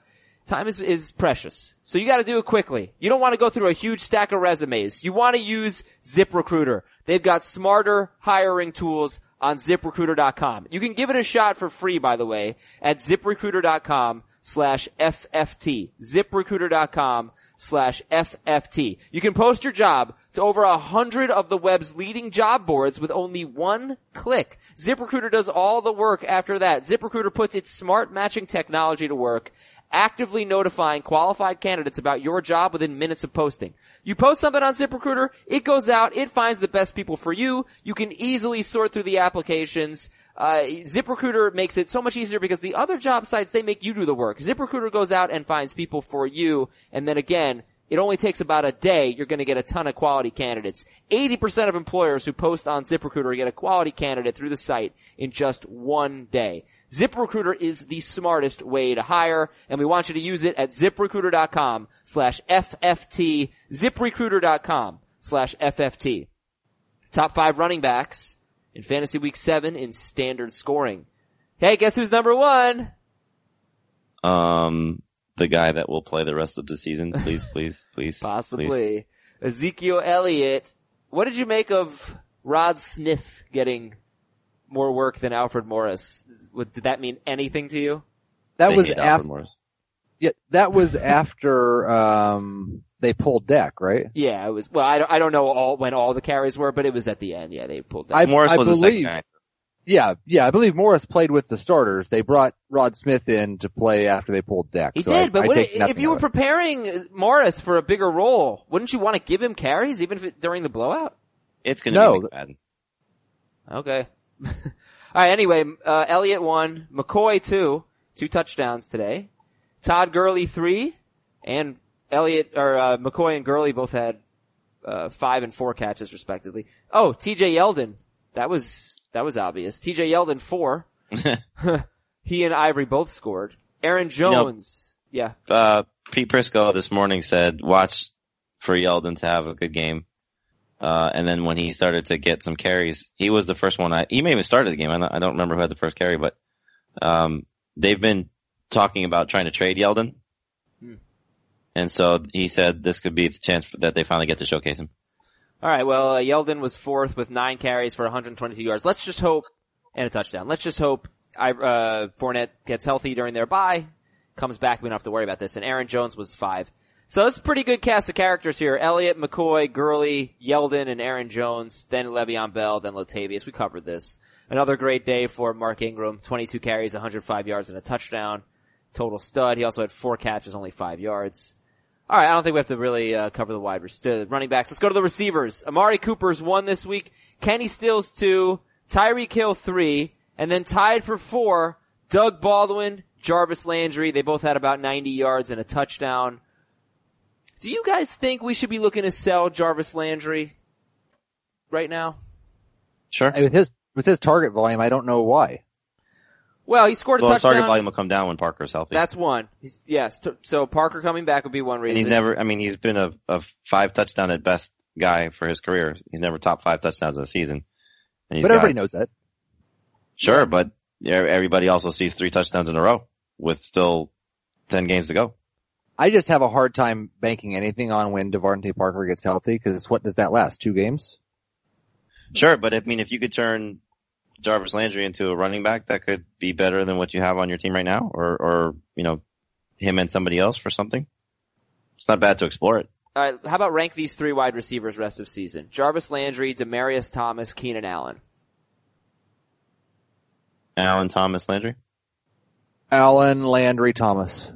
time is, is precious. So you gotta do it quickly. You don't want to go through a huge stack of resumes. You want to use ZipRecruiter. They've got smarter hiring tools on ziprecruiter.com. You can give it a shot for free, by the way, at ziprecruiter.com slash FFT. ziprecruiter.com slash FFT. You can post your job to over a hundred of the web's leading job boards with only one click. ZipRecruiter does all the work after that. ZipRecruiter puts its smart matching technology to work actively notifying qualified candidates about your job within minutes of posting. You post something on ZipRecruiter, it goes out, it finds the best people for you. You can easily sort through the applications. Uh, ZipRecruiter makes it so much easier because the other job sites, they make you do the work. ZipRecruiter goes out and finds people for you, and then again, it only takes about a day, you're gonna get a ton of quality candidates. 80% of employers who post on ZipRecruiter get a quality candidate through the site in just one day. ZipRecruiter is the smartest way to hire, and we want you to use it at ziprecruiter.com slash FFT, ziprecruiter.com slash FFT. Top five running backs in fantasy week seven in standard scoring. Hey, guess who's number one? Um, the guy that will play the rest of the season, please, [LAUGHS] please, please. Possibly. please. Ezekiel Elliott. What did you make of Rod Smith getting more work than Alfred Morris? Would- Did that mean anything to you? That They was Alfred after, Morris. yeah, that was [LAUGHS] after, um, they pulled Dak, right? Yeah, it was, well, I don't, I don't know all, when all the carries were, but it was at the end. Yeah, they pulled that. I- Morris was the second guy. Yeah, yeah, I believe Morris played with the starters. They brought Rod Smith in to play after they pulled Dak. he so I- did, but I what, if you were it. preparing Morris for a bigger role, wouldn't you want to give him carries even if it, during the blowout? It's gonna No. be McFadden. Okay. [LAUGHS] Alright, anyway, uh, Elliott won, McCoy two, two touchdowns today. Todd Gurley three, and Elliott, or, uh, McCoy and Gurley both had, uh, five and four catches respectively. Oh, TJ Yeldon. That was, that was obvious. TJ Yeldon four. [LAUGHS] he and Ivory both scored. Aaron know- Jones. yeah. uh, Pete Prisco this morning said, watch for Yeldon to have a good game. Uh, and then when he started to get some carries, he was the first one. I, he may have started the game. I don't, I don't remember who had the first carry, but, um, they've been talking about trying to trade Yeldon. Hmm. And so he said this could be the chance that they finally get to showcase him. All right. Well, uh, Yeldon was fourth with nine carries for 122 yards. Let's just hope and a touchdown. Let's just hope I, uh, Fournette gets healthy during their bye, comes back. We don't have to worry about this. And Aaron Jones was five. So it's a pretty good cast of characters here. Elliott, McCoy, Gurley, Yeldon, and Aaron Jones. Then Le'Veon Bell, then Latavius. We covered this. Another great day for Mark Ingram. 22 carries, 105 yards, and a touchdown. Total stud. He also had four catches, only five yards. All right, I don't think we have to really uh, cover the wide rec- the running backs. Let's go to the receivers. Amari Cooper's one this week. Kenny Stills two. Tyreek Hill three, and then tied for four. Doug Baldwin, Jarvis Landry. They both had about 90 yards and a touchdown. Do you guys think we should be looking to sell Jarvis Landry right now? Sure. With his, with his target volume, I don't know why. Well, he scored a Well, his touchdown. target volume will come down when Parker's healthy. That's one. He's, yes. T- so Parker coming back would be one reason. and he's never, I mean, he's been a, a five touchdown at best guy for his career. He's never top five touchdowns in a season. And he's But got- everybody knows that. Sure, but everybody also sees three touchdowns in a row with still 10 games to go. I just have a hard time banking anything on when DeVante Parker gets healthy because what does that last? Two games? Sure, but I mean, if you could turn Jarvis Landry into a running back, that could be better than what you have on your team right now, or, or, you know, him and somebody else for something. It's not bad to explore it. All right, how about rank these three wide receivers rest of season? Jarvis Landry, Demaryius Thomas, Keenan Allen. Allen, Thomas, Landry. Allen, Landry, Thomas.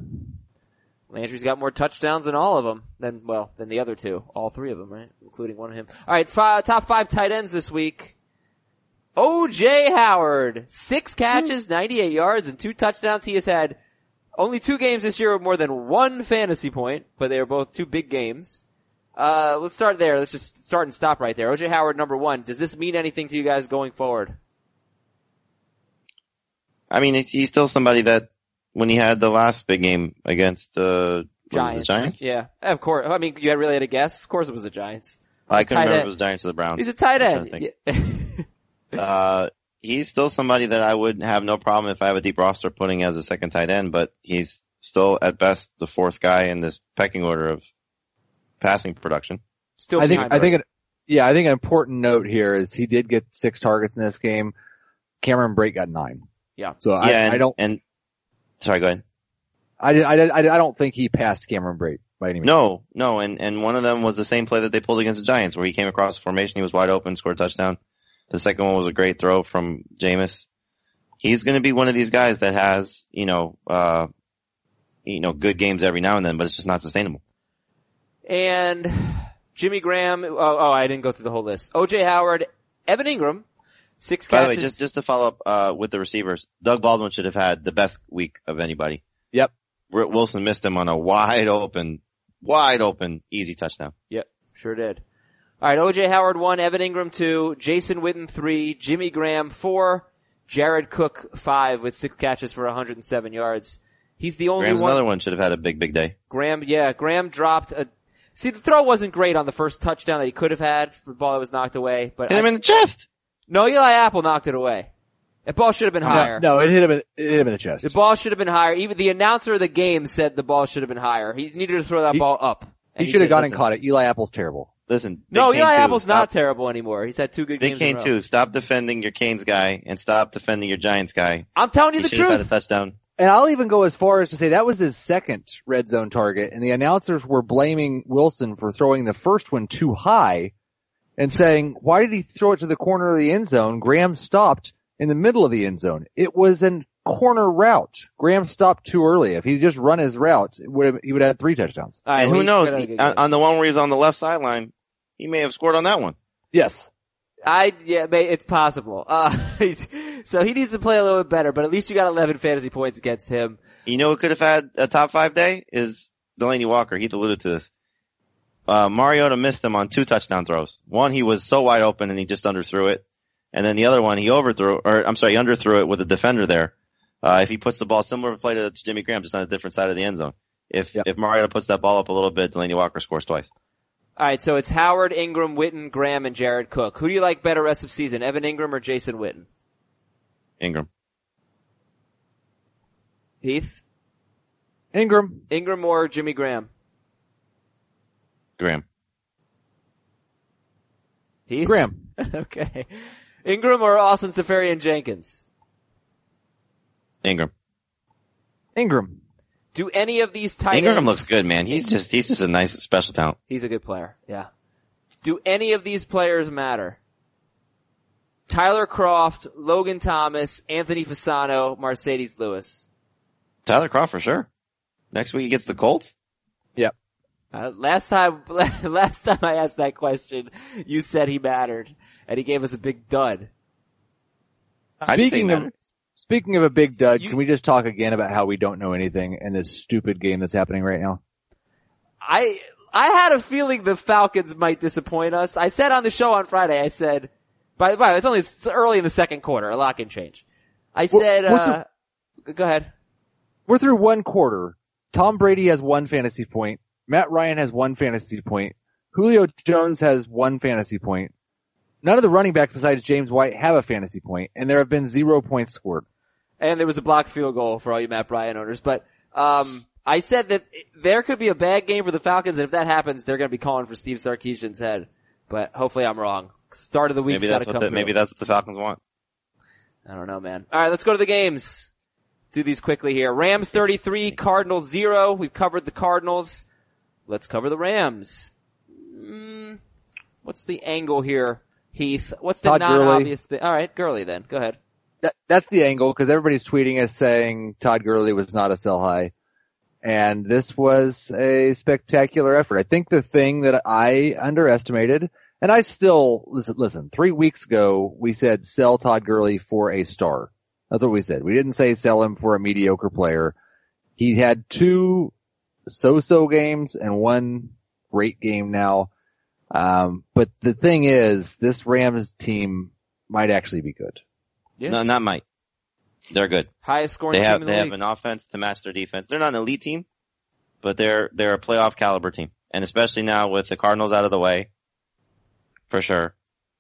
Landry's got more touchdowns than all of them. Than well, than the other two, all three of them, right, including one of him. All right, five, top five tight ends this week. O.J. Howard, six catches, 98 yards, and two touchdowns. He has had only two games this year with more than one fantasy point, but they are both two big games. Uh, let's start there. Let's just start and stop right there. O.J. Howard, number one. Does this mean anything to you guys going forward? I mean, it's, he's still somebody that when he had the last big game against the Giants. the Giants, Yeah, of course. I mean, you had really had a guess. Of course, it was the Giants. I couldn't remember end. if it was Giants or the Browns. He's a tight end. [LAUGHS] to think. Uh, he's still somebody that I would have no problem if I have a deep roster putting as a second tight end, but he's still at best the fourth guy in this pecking order of passing production. Still, I think, behind I think, it, yeah, I think an important note here is he did get six targets in this game. Cameron Brate got nine. Yeah. So I, and, I don't, and sorry, go ahead. I, I, I, I don't think he passed Cameron Brate by any means. No, no, and and one of them was the same play that they pulled against the Giants, where he came across the formation, he was wide open, scored a touchdown. The second one was a great throw from Jameis. He's going to be one of these guys that has, you know, uh, you know, good games every now and then, but it's just not sustainable. And Jimmy Graham. Oh, oh, I didn't go through the whole list. O.J. Howard, Evan Engram, six By the way, just just to follow up uh, with the receivers, Doug Baldwin should have had the best week of anybody. Yep. Wi- Wilson missed him on a wide open, wide open, easy touchdown. Yep, sure did. All right, O.J. Howard one, Evan Engram two, Jason Witten three, Jimmy Graham four, Jared Cook five with six catches for 107 yards. He's the only Graham's one. another one should have had a big, big day. Graham, yeah, Graham dropped a. See, the throw wasn't great on the first touchdown that he could have had. The ball that was knocked away, but Hit him I- in the chest. no, Eli Apple knocked it away. The ball should have been higher. No, it hit him, in, it hit him in the chest. The ball should have been higher. Even the announcer of the game said the ball should have been higher. He needed to throw that He- ball up. he And should have did. gone and caught it. Eli Apple's terrible. Listen, Big No, Kane Eli too. Apple's not Stop- terrible anymore. He's had two good Big games. Kane in a too. Stop defending your Canes guy and stop defending your Giants guy. I'm telling you He the should have had a truth. touchdown. And I'll even go as far as to say that was his second red zone target, and the announcers were blaming Wilson for throwing the first one too high, and saying, "Why did he throw it to the corner of the end zone?" Graham stopped in the middle of the end zone. It was a corner route. Graham stopped too early. If he just run his route, it would have, he would have had three touchdowns. All right, and who he's knows? He- on, the one where he's on the left sideline, he may have scored on that one. Yes. I yeah, it's possible. Uh, [LAUGHS] so he needs to play a little bit better, but at least you got 11 fantasy points against him. You know who could have had a top five day is Delanie Walker. He alluded to this. Uh, Mariota missed him on two touchdown throws. One, he was so wide open and he just underthrew it. And then the other one, he overthrew, or I'm sorry, he underthrew it with a defender there. Uh, if he puts the ball similar play to, to Jimmy Graham, just on a different side of the end zone. If, Yep. if Mariota puts that ball up a little bit, Delanie Walker scores twice. All right, so it's Howard, Engram, Witten, Graham, and Jared Cook. Who do you like better rest of season, Evan Engram or Jason Witten? Engram. Heath, Engram. Engram or Jimmy Graham? Graham. Heath, Graham. [LAUGHS] okay. Engram or Austin Seferian-Jenkins? Engram. Engram. Do any of these tight Engram ends- looks good, man. He's just, he's just a nice special talent. [LAUGHS] He's a good player. Yeah. Do any of these players matter? Tyler Kroft, Logan Thomas, Anthony Fasano, Marcedes Lewis. Tyler Kroft for sure. Next week he gets the Colts. Yep. Uh, last time, [LAUGHS] last time I asked that question, you said he mattered, and he gave us a big dud. I didn't say Speaking of, mattered. Speaking of a big dud, You- can we just talk again about how we don't know anything in this stupid game that's happening right now? I, I had a feeling the Falcons might disappoint us. I said on the show on Friday, I said, by, the way, it's only it's early in the second quarter, a lot can change. I said, what's uh, go ahead. We're through one quarter. Tom Brady has one fantasy point. Matt Ryan has one fantasy point. Julio Jones has one fantasy point. None of the running backs besides James White have a fantasy point, and there have been zero points scored. and there was a blocked field goal for all you Matt Bryant owners. But um, I said that there could be a bad game for the Falcons, and if that happens, they're going to be calling for Steve Sarkisian's head. But hopefully, I'm wrong. Start of the week. Maybe that's to what the, maybe that's what the Falcons want. I don't know, man. All right, let's go to the games. Do these quickly here. Rams 33, Cardinals 0. We've covered the Cardinals. Let's cover the Rams. Mm, what's the angle here, Heath? What's the Todd non-obvious thing? All right, Gurley then. Go ahead. that, that's the angle because everybody's tweeting us saying Todd Gurley was not a sell high. And this was a spectacular effort. I think the thing that I underestimated, and I still, listen, listen, three weeks ago we said sell Todd Gurley for a star. That's what we said. We didn't say sell him for a mediocre player. He had two so-so games and one great game now. Um, but the thing is, this Rams team might actually be good. Yeah. No, not might. They're good. Highest scoring They team have in the they have league. an offense to match their defense. They're not an elite team, but they're they're a playoff caliber team, and especially now with the Cardinals out of the way, for sure.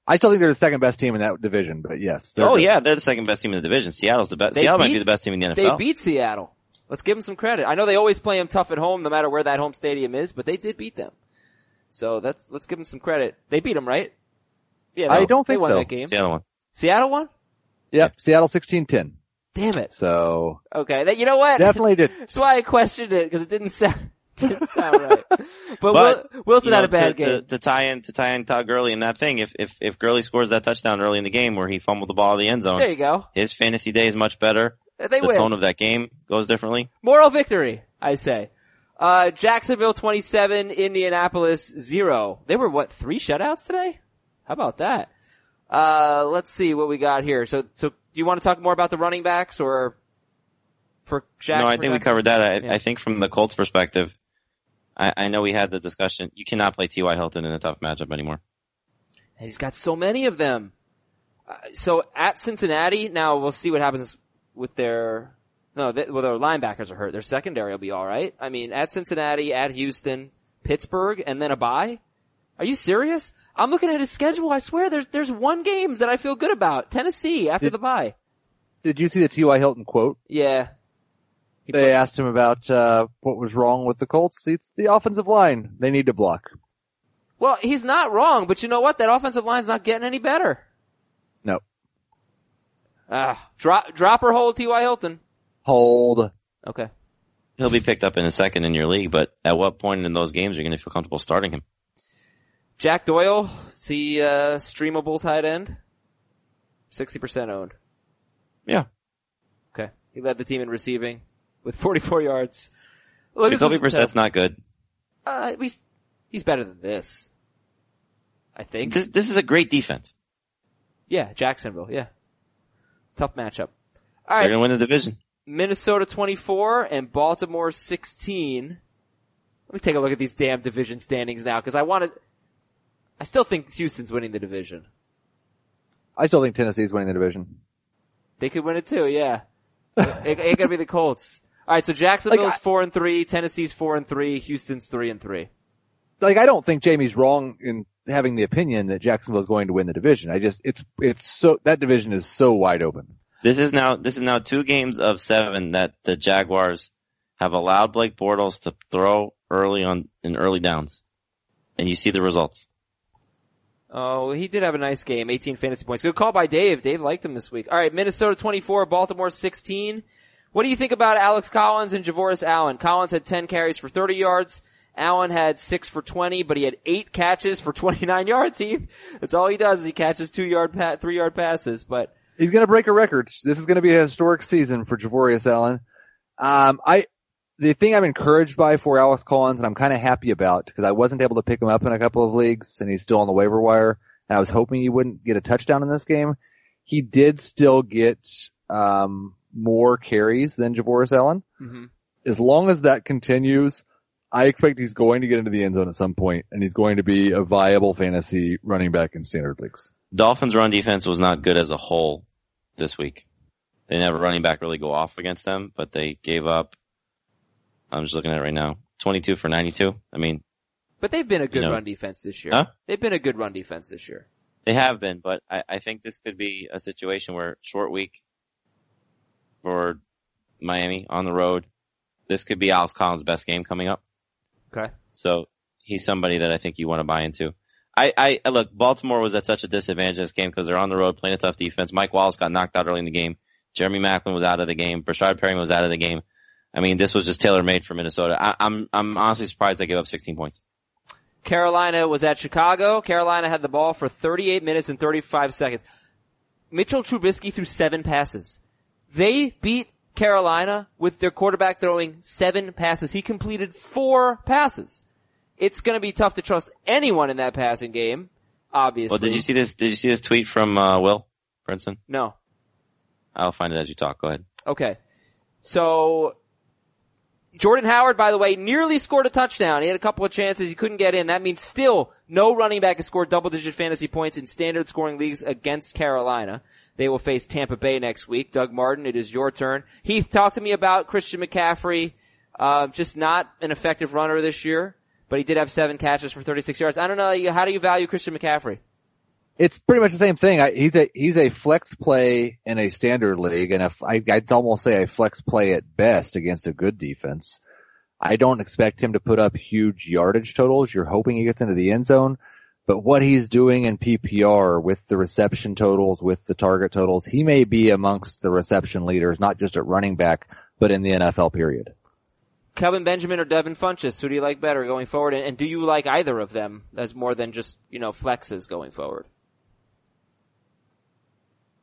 I still think they're the second best team in that division, but yes. Oh good. yeah, they're the second best team in the division. Seattle's the best. They Seattle might be the best team in the NFL. They beat Seattle. Let's give them some credit. I know they always play them tough at home, no matter where that home stadium is, but they did beat them. So that's let's give them some credit. They beat them, right? Yeah, I don't they think won so. that game. Seattle won. Seattle won. Yep. Seattle 16-10. Damn it. So Okay, that, you know what? definitely did. [LAUGHS] That's why I questioned it because it didn't sound [LAUGHS] didn't sound right. [LAUGHS] But, But, Wil- Wilson You know, had a bad to, game. To, to tie in to tie in Todd Gurley in that thing. If if if Gurley scores that touchdown early in the game where he fumbled the ball in the end zone, there you go. his fantasy day is much better. They the win. tone of that game goes differently. Moral victory, I say. Uh, Jacksonville 27, Indianapolis 0. They were what, three shutouts today? How about that? Uh, let's see what we got here. So, so do you want to talk more about the running backs or for Jack? no, I think we covered that. I, Yeah. I think from the Colts perspective, I, I know we had the discussion. You cannot play T.Y. Hilton in a tough matchup anymore. And he's got so many of them. Uh, so at Cincinnati, now we'll see what happens with their, no, they, well, their linebackers are hurt. Their secondary will be alright. I mean, at Cincinnati, at Houston, Pittsburgh, and then a bye? Are you serious? I'm looking at his schedule. I swear there's, there's one game that I feel good about. Tennessee after Did- the bye. Did you see the T.Y. Hilton quote? Yeah. He They put- asked him about, uh, what was wrong with the Colts. It's the offensive line. They need to block. well, he's not wrong, but you know what? That offensive line's not getting any better. No. Ah, drop, drop or hold T.Y. Hilton. Hold. Okay. He'll be picked up in a second in your league, but at what point in those games are you going to feel comfortable starting him? Jack Doyle, is he uh, streamable tight end? 60% owned. Yeah. Okay. He led the team in receiving with 44 yards. Look, this Jacoby Brissett's tough. not good. Uh, he's, he's better than this. I think. This, this is a great defense. Yeah, Jacksonville, yeah. Tough matchup. They're going to win the division. Minnesota 24 and Baltimore 16. Let me take a look at these damn division standings now, cause I want to, I still think Houston's winning the division. I still think Tennessee's winning the division. They could win it too, yeah. [LAUGHS] it ain't gonna be the Colts. Alright, so Jacksonville's Like, I- four and three, Tennessee's four and three, Houston's three and three. Like, I don't think Jamie's wrong in having the opinion that Jacksonville's going to win the division. I just, it's, it's so, that division is so wide open. This is now this is now two games of seven that the Jaguars have allowed Blake Bortles to throw early on in early downs, and you see the results. Oh, he did have a nice game, 18 fantasy points. Good call by Dave. Dave liked him this week. Alright, Minnesota 24, Baltimore 16. What do you think about Alex Collins and Javorius Allen? Collins had 10 carries for 30 yards. Allen had 6 for 20, but he had 8 catches for 29 [LAUGHS] yards, Heath. That's all he does is he catches 2 yard, pa- 3 yard passes, but He's going to break a record. This is going to be a historic season for Javorius Allen. Um, I, the thing I'm encouraged by for Alex Collins and I'm kind of happy about because I wasn't able to pick him up in a couple of leagues and he's still on the waiver wire and I was hoping he wouldn't get a touchdown in this game. He did still get, um, more carries than Javorius Allen. Mhm. As long as that continues, I expect he's going to get into the end zone at some point and he's going to be a viable fantasy running back in standard leagues. Dolphins run defense was not good as a whole this week. They didn't have a running back really go off against them, but they gave up. I'm just looking at it right now. 22 for 92. I mean, but they've been a good You know. run defense this year. Huh? They've been a good run defense this year. They have been, but I, I think this could be a situation where short week for Miami on the road. This could be Alex Collins' best game coming up. Okay. So he's somebody that I think you want to buy into. I, I, look, Baltimore was at such a disadvantage in this game because they're on the road playing a tough defense. Mike Wallace got knocked out early in the game. Jeremy Maclin was out of the game. Breshad Perriman was out of the game. I mean, this was just tailor made for Minnesota. I, I'm, I'm honestly surprised they gave up 16 points. Carolina was at Chicago. Carolina had the ball for 38 minutes and 35 seconds. Mitchell Trubisky threw seven passes. They beat Carolina with their quarterback throwing seven passes. He completed four passes. It's going to be tough to trust anyone in that passing game. Obviously. Well, did you see this? Did you see this tweet from uh, Will Brinson? No. I'll find it as you talk. Go ahead. Okay. So Jordan Howard, by the way, nearly scored a touchdown. He had a couple of chances. He couldn't get in. That means still no running back has scored double digit fantasy points in standard scoring leagues against Carolina. They will face Tampa Bay next week. Doug Martin, it is your turn. Heath, talk to me about Christian McCaffrey. Uh, just not an effective runner this year, but he did have seven catches for 36 yards. I don't know. How do you value Christian McCaffrey? It's pretty much the same thing. I, he's a he's a flex play in a standard league, and if I, I'd almost say a flex play at best against a good defense. I don't expect him to put up huge yardage totals. You're hoping he gets into the end zone, but what he's doing in PPR with the reception totals, with the target totals, he may be amongst the reception leaders, not just at running back, but in the NFL period. Kelvin Benjamin or Devin Funchess, who do you like better going forward? And, and do you like either of them as more than just, you know, flexes going forward?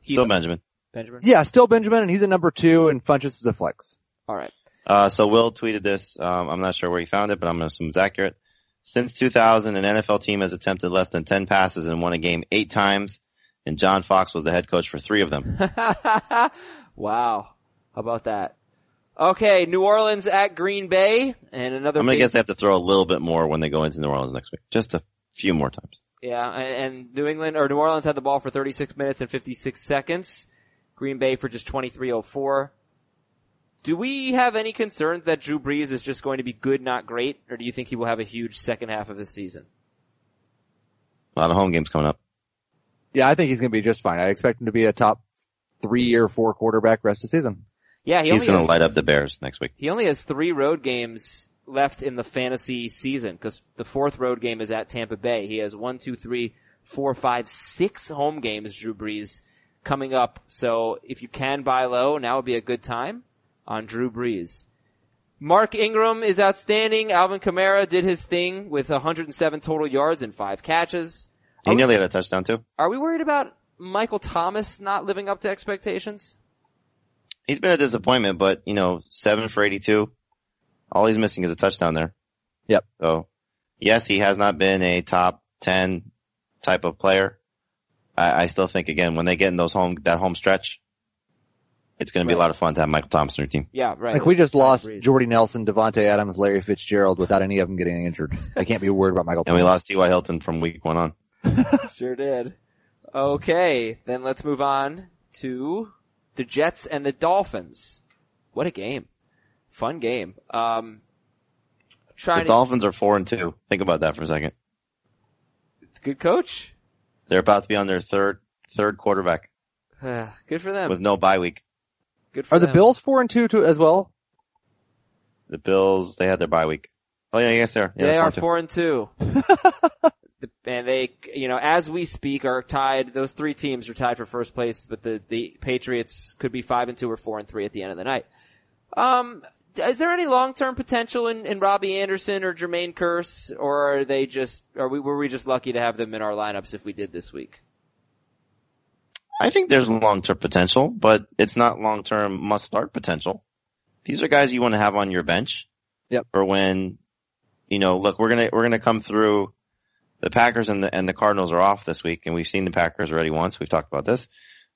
Still Benjamin. Benjamin? Yeah, still Benjamin, and he's a number two, and Funchess is a flex. All right. Uh, so Will tweeted this. Um, I'm not sure where he found it, but I'm going to assume it's accurate. Since 2000, an NFL team has attempted less than 10 passes and won a game eight times, and John Fox was the head coach for three of them. [LAUGHS] wow. How about that? Okay, New Orleans at Green Bay, and another. I'm to big- guess they have to throw a little bit more when they go into New Orleans next week. Just a few more times. Yeah, and New England or New Orleans had the ball for 36 minutes and 56 seconds. Green Bay for just 23:04. Do we have any concerns that Drew Brees is just going to be good, not great, or do you think he will have a huge second half of the season? A lot of home games coming up. Yeah, I think he's going to be just fine. I expect him to be a top three or four quarterback rest of the season. Yeah, he He's going to light up the Bears next week. He only has three road games left in the fantasy season because the fourth road game is at Tampa Bay. He has one, two, three, four, five, six home games, Drew Brees, coming up. So if you can buy low, now would be a good time on Drew Brees. Mark Ingram is outstanding. Alvin Kamara did his thing with 107 total yards and five catches. He nearly had a touchdown too. Are we worried about Michael Thomas not living up to expectations? He's been a disappointment, but you know, seven for 82. All he's missing is a touchdown there. Yep. So, yes, he has not been a top 10 type of player. I, I still think again, when they get in those home, that home stretch, it's going to be a lot of fun to have Michael Thomas on your team. Yeah, right. Like we just lost Brees. Jordy Nelson, Davante Adams, Larry Fitzgerald without any of them getting injured. I can't be worried about Michael Thompson. And we lost T.Y. Hilton from week one on. [LAUGHS] Sure did. Okay, then let's move on to the Jets and the Dolphins. What a game. Fun game. Um, The trying to, Dolphins are four and two. Think about that for a second. good coach. They're about to be on their third, third quarterback [SIGHS] good for them. with no bye week. Good for Are the. Bills four and two too as well? The Bills, they had their bye week. Oh yeah, yes, they are. Yeah, they they're and four and two. [LAUGHS] And they, you know, as we speak, are tied. Those three teams are tied for first place, but the the Patriots could be five and two or four and three at the end of the night. Um, is there any long term potential in, in Robbie Anderson or Jermaine Kearse, or are they just, are we were we just lucky to have them in our lineups if we did this week? I think there's long-term potential, but it's not long-term must-start potential. These are guys you want to have on your bench. Yep. For when, you know, look, we're gonna we're gonna come through. The Packers and the and the Cardinals are off this week, and we've seen the Packers already once. We've talked about this.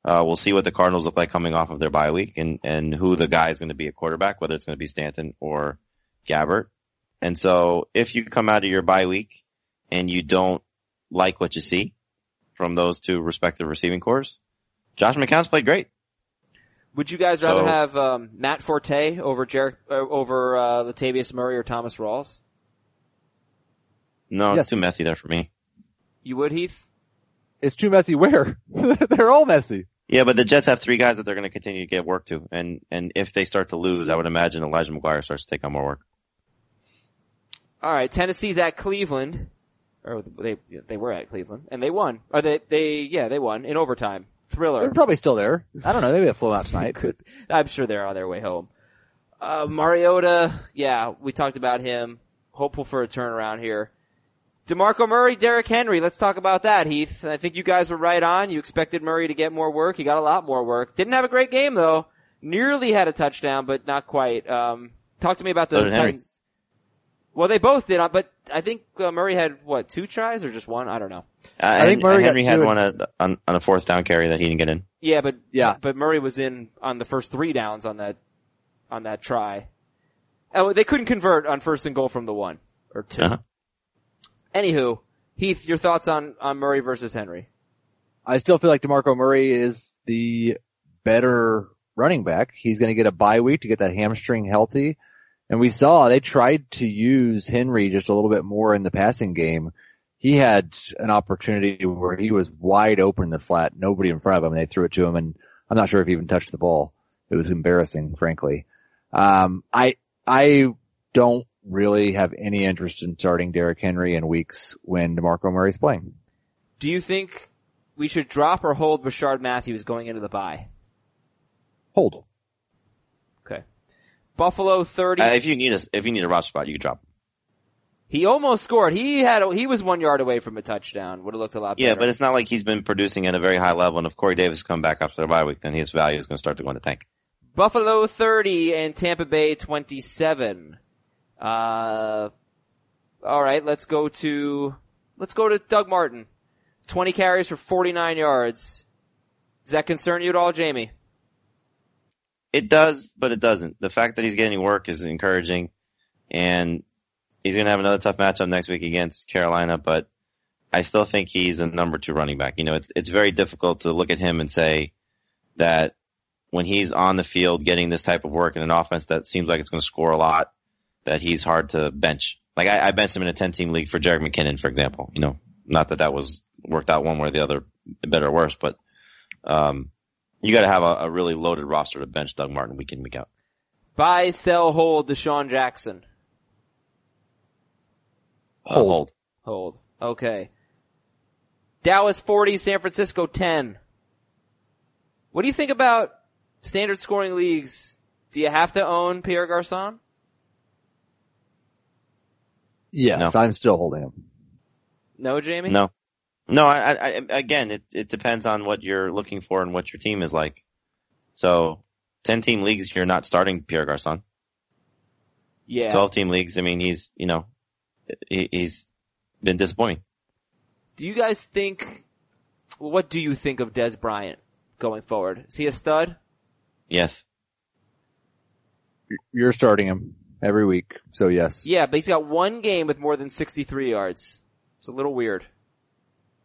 Uh, we'll see what the Cardinals look like coming off of their bye week, and and who the guy is going to be at quarterback, whether it's going to be Stanton or Gabbert. And so, if you come out of your bye week and you don't like what you see from those two respective receiving corps, Josh McCown's played great. Would you guys rather So- have um, Matt Forte over Jer- uh, over uh, Latavius Murray or Thomas Rawls? No, Yes. it's too messy there for me. You would, Heath? It's too messy [LAUGHS] where? [LAUGHS] They're all messy. Yeah, but the Jets have three guys that they're going to continue to get work to, and and if they start to lose, I would imagine Elijah McGuire starts to take on more work. All right, Tennessee's at Cleveland, or they they were at Cleveland, and they won. Or they they yeah they won in overtime. Thriller. They're probably still there. I don't know. Maybe it flew out [LAUGHS] tonight. Could- I'm sure they're on their way home. Uh, Mariota, yeah, we talked about him. Hopeful for a turnaround here. DeMarco Murray, Derrick Henry. Let's talk about that, Heath. I think you guys were right on. You expected Murray to get more work. He got a lot more work. Didn't have a great game though. Nearly had a touchdown, but not quite. Um, talk to me about the So did Henry. Titans. Well, they both did, uh, but I think uh, Murray had what two tries or just one? I don't know. Uh, I think Murray and got Henry had one at, on, on a fourth down carry that he didn't get in. Yeah, but Yeah. but Murray was in on the first three downs on that on that try. Oh, they couldn't convert on first and goal from the one or 2 Uh-huh. Anywho, Heath, your thoughts on on Murray versus Henry? I still feel like DeMarco Murray is the better running back. He's going to get a bye week to get that hamstring healthy. And we saw they tried to use Henry just a little bit more in the passing game. He had an opportunity where he was wide open in the flat, nobody in front of him, and they threw it to him, and I'm not sure if he even touched the ball. It was embarrassing, frankly. Um, I I don't really have any interest in starting Derrick Henry in weeks when DeMarco Murray's playing. Do you think we should drop or hold Rishard Matthews going into the bye? Hold. Buffalo 30. Uh, if you need a, if you need a roster spot, you can drop him. he almost scored. He had, a, he was one yard away from a touchdown. Would have looked a lot better. Yeah, but it's not like he's been producing at a very high level. And if Corey Davis come back after the bye week, then his value is going to start to go in the tank. Buffalo 30 and Tampa Bay 27. Uh, alright, let's go to, let's go to Doug Martin. 20 carries for 49 yards. Does that concern you at all, Jamie? It does, but it doesn't. The fact that he's getting work is encouraging, and he's going to have another tough matchup next week against Carolina. But I still think he's a number two running back. You know, it's it's very difficult to look at him and say that when he's on the field getting this type of work in an offense that seems like it's going to score a lot, that he's hard to bench. Like I, I benched him in a ten team league for Jerick McKinnon, for example. You know, not that that was worked out one way or the other, better or worse, but um, you got to have a, a really loaded roster to bench Doug Martin week in week out. Buy, sell, hold DeSean Jackson. Uh, hold. Hold. Okay. Dallas 40, San Francisco 10. What do you think about standard scoring leagues? Do you have to own Pierre Garcon? Yes, No. I'm still holding him. No, Jamie? No, no. I, I, I again, it it depends on what you're looking for and what your team is like. So, ten team leagues, you're not starting Pierre Garcon. Yeah. Twelve team leagues, I mean, he's you know, he, he's been disappointing. Do you guys think, what do you think of Dez Bryant going forward? Is he a stud? Yes. You're starting him every week, so yes. Yeah, but he's got one game with more than 63 yards. It's a little weird.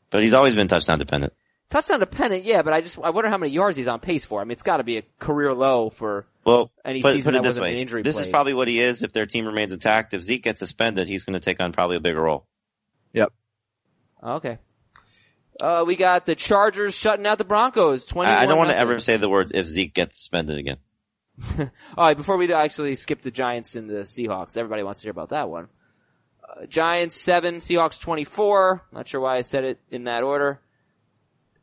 But he's always been touchdown dependent. Touchdown dependent, yeah, but I just, I wonder how many yards he's on pace for. I mean, it's gotta be a career low for, Well, Any put, season put it that this wasn't way. an injury this is probably what he is if their team remains intact. If Zeke gets suspended, he's going to take on probably a bigger role. Yep. okay. Uh, we got the Chargers shutting out the Broncos, 21 I, I don't want to ever say the words if Zeke gets suspended again. [LAUGHS] Alright, before we actually skip the Giants and the Seahawks, everybody wants to hear about that one. Uh, Giants 7, Seahawks 24. Not sure why I said it in that order.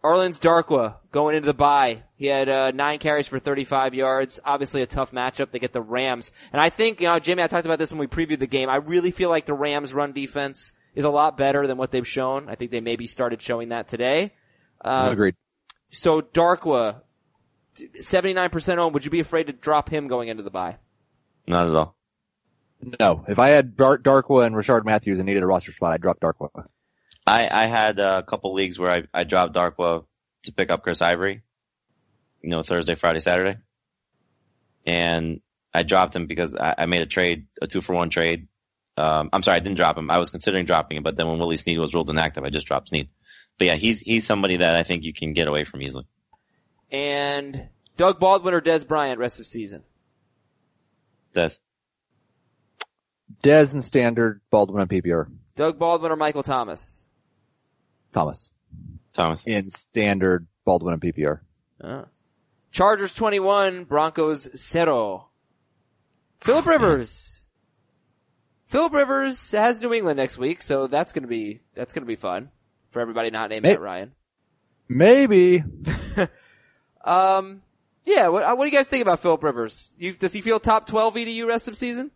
Orleans Darkwa going into the bye. He had uh, nine carries for 35 yards. Obviously a tough matchup. They get the Rams. And I think, you know, Jamie, I talked about this when we previewed the game. I really feel like the Rams run defense is a lot better than what they've shown. I think they maybe started showing that today. Uh, Agreed. so Darkwa, 79% owned. Would you be afraid to drop him going into the bye? Not at all. No, if I had Dark Darkwa and Rishard Matthews and needed a roster spot, I'd drop Darkwa. I, I had a couple leagues where I, I dropped Darkwa to pick up Chris Ivory, you know, Thursday, Friday, Saturday. And I dropped him because I, I made a trade, a two for one trade. Um, I'm sorry, I didn't drop him. I was considering dropping him, but then when Willie Snead was ruled inactive, I just dropped Snead. But yeah, he's, he's somebody that I think you can get away from easily. And Doug Baldwin or Dez Bryant rest of season? Death. Dez and standard, Baldwin on PPR. Doug Baldwin or Michael Thomas? Thomas. Thomas. In standard, Baldwin on PPR. Uh. Chargers 21, Broncos 0. Philip Rivers. [LAUGHS] Philip Rivers has New England next week, so that's gonna be, that's gonna be fun for everybody not named Hey. Matt Ryan. Maybe. [LAUGHS] Um, yeah, what, what do you guys think about Philip Rivers? You, does he feel top 12 EDU rest of season?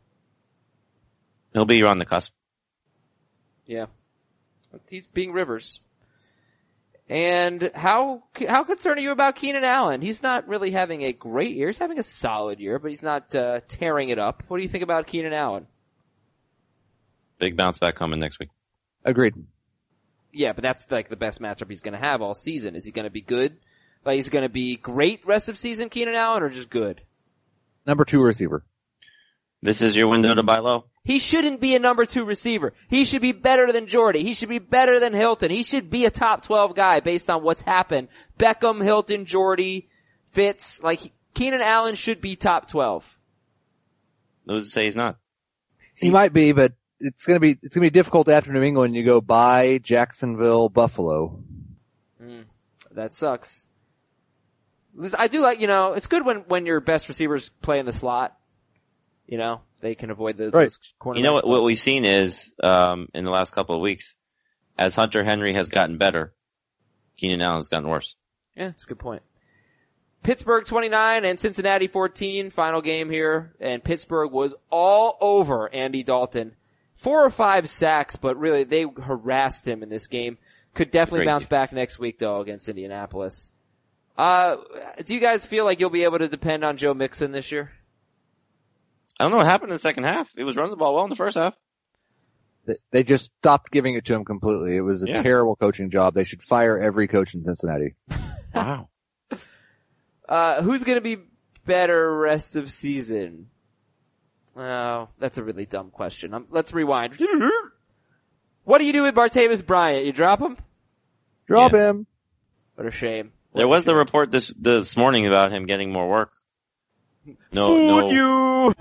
He'll be on the cusp. Yeah. He's being Rivers. And how how concerned are you about Keenan Allen? He's not really having a great year. He's having a solid year, but he's not uh, tearing it up. What do you think about Keenan Allen? Big bounce back coming next week. Agreed. Yeah, but that's like the best matchup he's going to have all season. Is he going to be good? Like he's going to be great rest of season, Keenan Allen, or just good? Number two receiver. This is your window to buy low. He shouldn't be a number two receiver. He should be better than Jordy. He should be better than Hilton. He should be a top 12 guy based on what's happened. Beckham, Hilton, Jordy, Fitz, like Keenan Allen should be top 12. Those that say he's not. He might be, but it's gonna be, it's gonna be difficult after New England. You go by Jacksonville, Buffalo. Hmm. That sucks. I do like, you know, it's good when, when your best receivers play in the slot. You know, they can avoid the Right. those corner. You know what, what we've seen is, um, in the last couple of weeks, as Hunter Henry has gotten better, Keenan Allen's gotten worse. Yeah, that's a good point. Pittsburgh 29 and Cincinnati 14, final game here, and Pittsburgh was all over Andy Dalton. Four or five sacks, but really they harassed him in this game. Could definitely Great bounce game. back next week though against Indianapolis. Uh, do you guys feel like you'll be able to depend on Joe Mixon this year? I don't know what happened in the second half. It was running the ball well in the first half. They- They just stopped giving it to him completely. It was a Yeah. terrible coaching job. They should fire every coach in Cincinnati. [LAUGHS] Wow. Uh, who's gonna be better rest of season? Oh, that's a really dumb question. Um, let's rewind. [LAUGHS] What do you do with Martavis Bryant? You drop him? Drop Yeah. him. What a shame. There was the report this, this morning about him getting more work. No, Fooled no. you!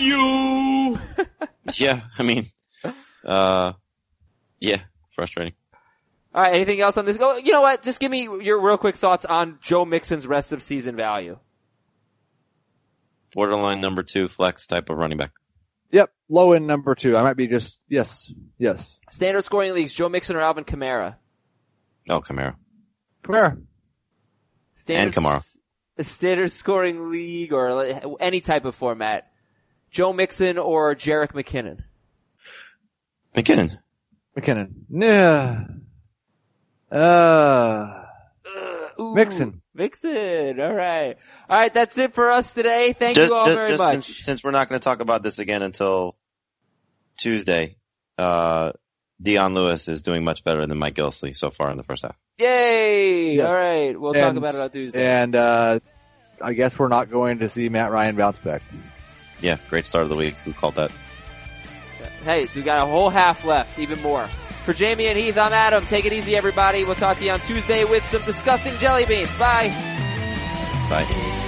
Fooled you! [LAUGHS] Yeah, I mean, uh, yeah, frustrating. Alright, anything else on this? Oh, you know what? Just give me your real quick thoughts on Joe Mixon's rest of season value. Borderline number two flex type of running back. Yep. Low end number two. I might be just, yes, yes. Standard scoring leagues, Joe Mixon or Alvin Kamara? Oh, Kamara. Come here. Standard, And Kamara. Standard scoring league or any type of format. Joe Mixon or Jerick McKinnon? McKinnon. McKinnon. Yeah. Uh, Ooh, Mixon. Mixon. All right. All right. That's it for us today. Thank Just, you all just, very just much. since, since we're not going to talk about this again until Tuesday, uh, Dion Lewis is doing much better than Mike Gillislee so far in the first half. Yay. Yes. All right. We'll talk about it on Tuesday. and, uh, I guess we're not going to see Matt Ryan bounce back. Yeah, great start of the week. Who called that? Hey, we got a whole half left, even more. For Jamie and Heath, I'm Adam. Take it easy, everybody. We'll talk to you on Tuesday with some disgusting jelly beans. Bye. Bye.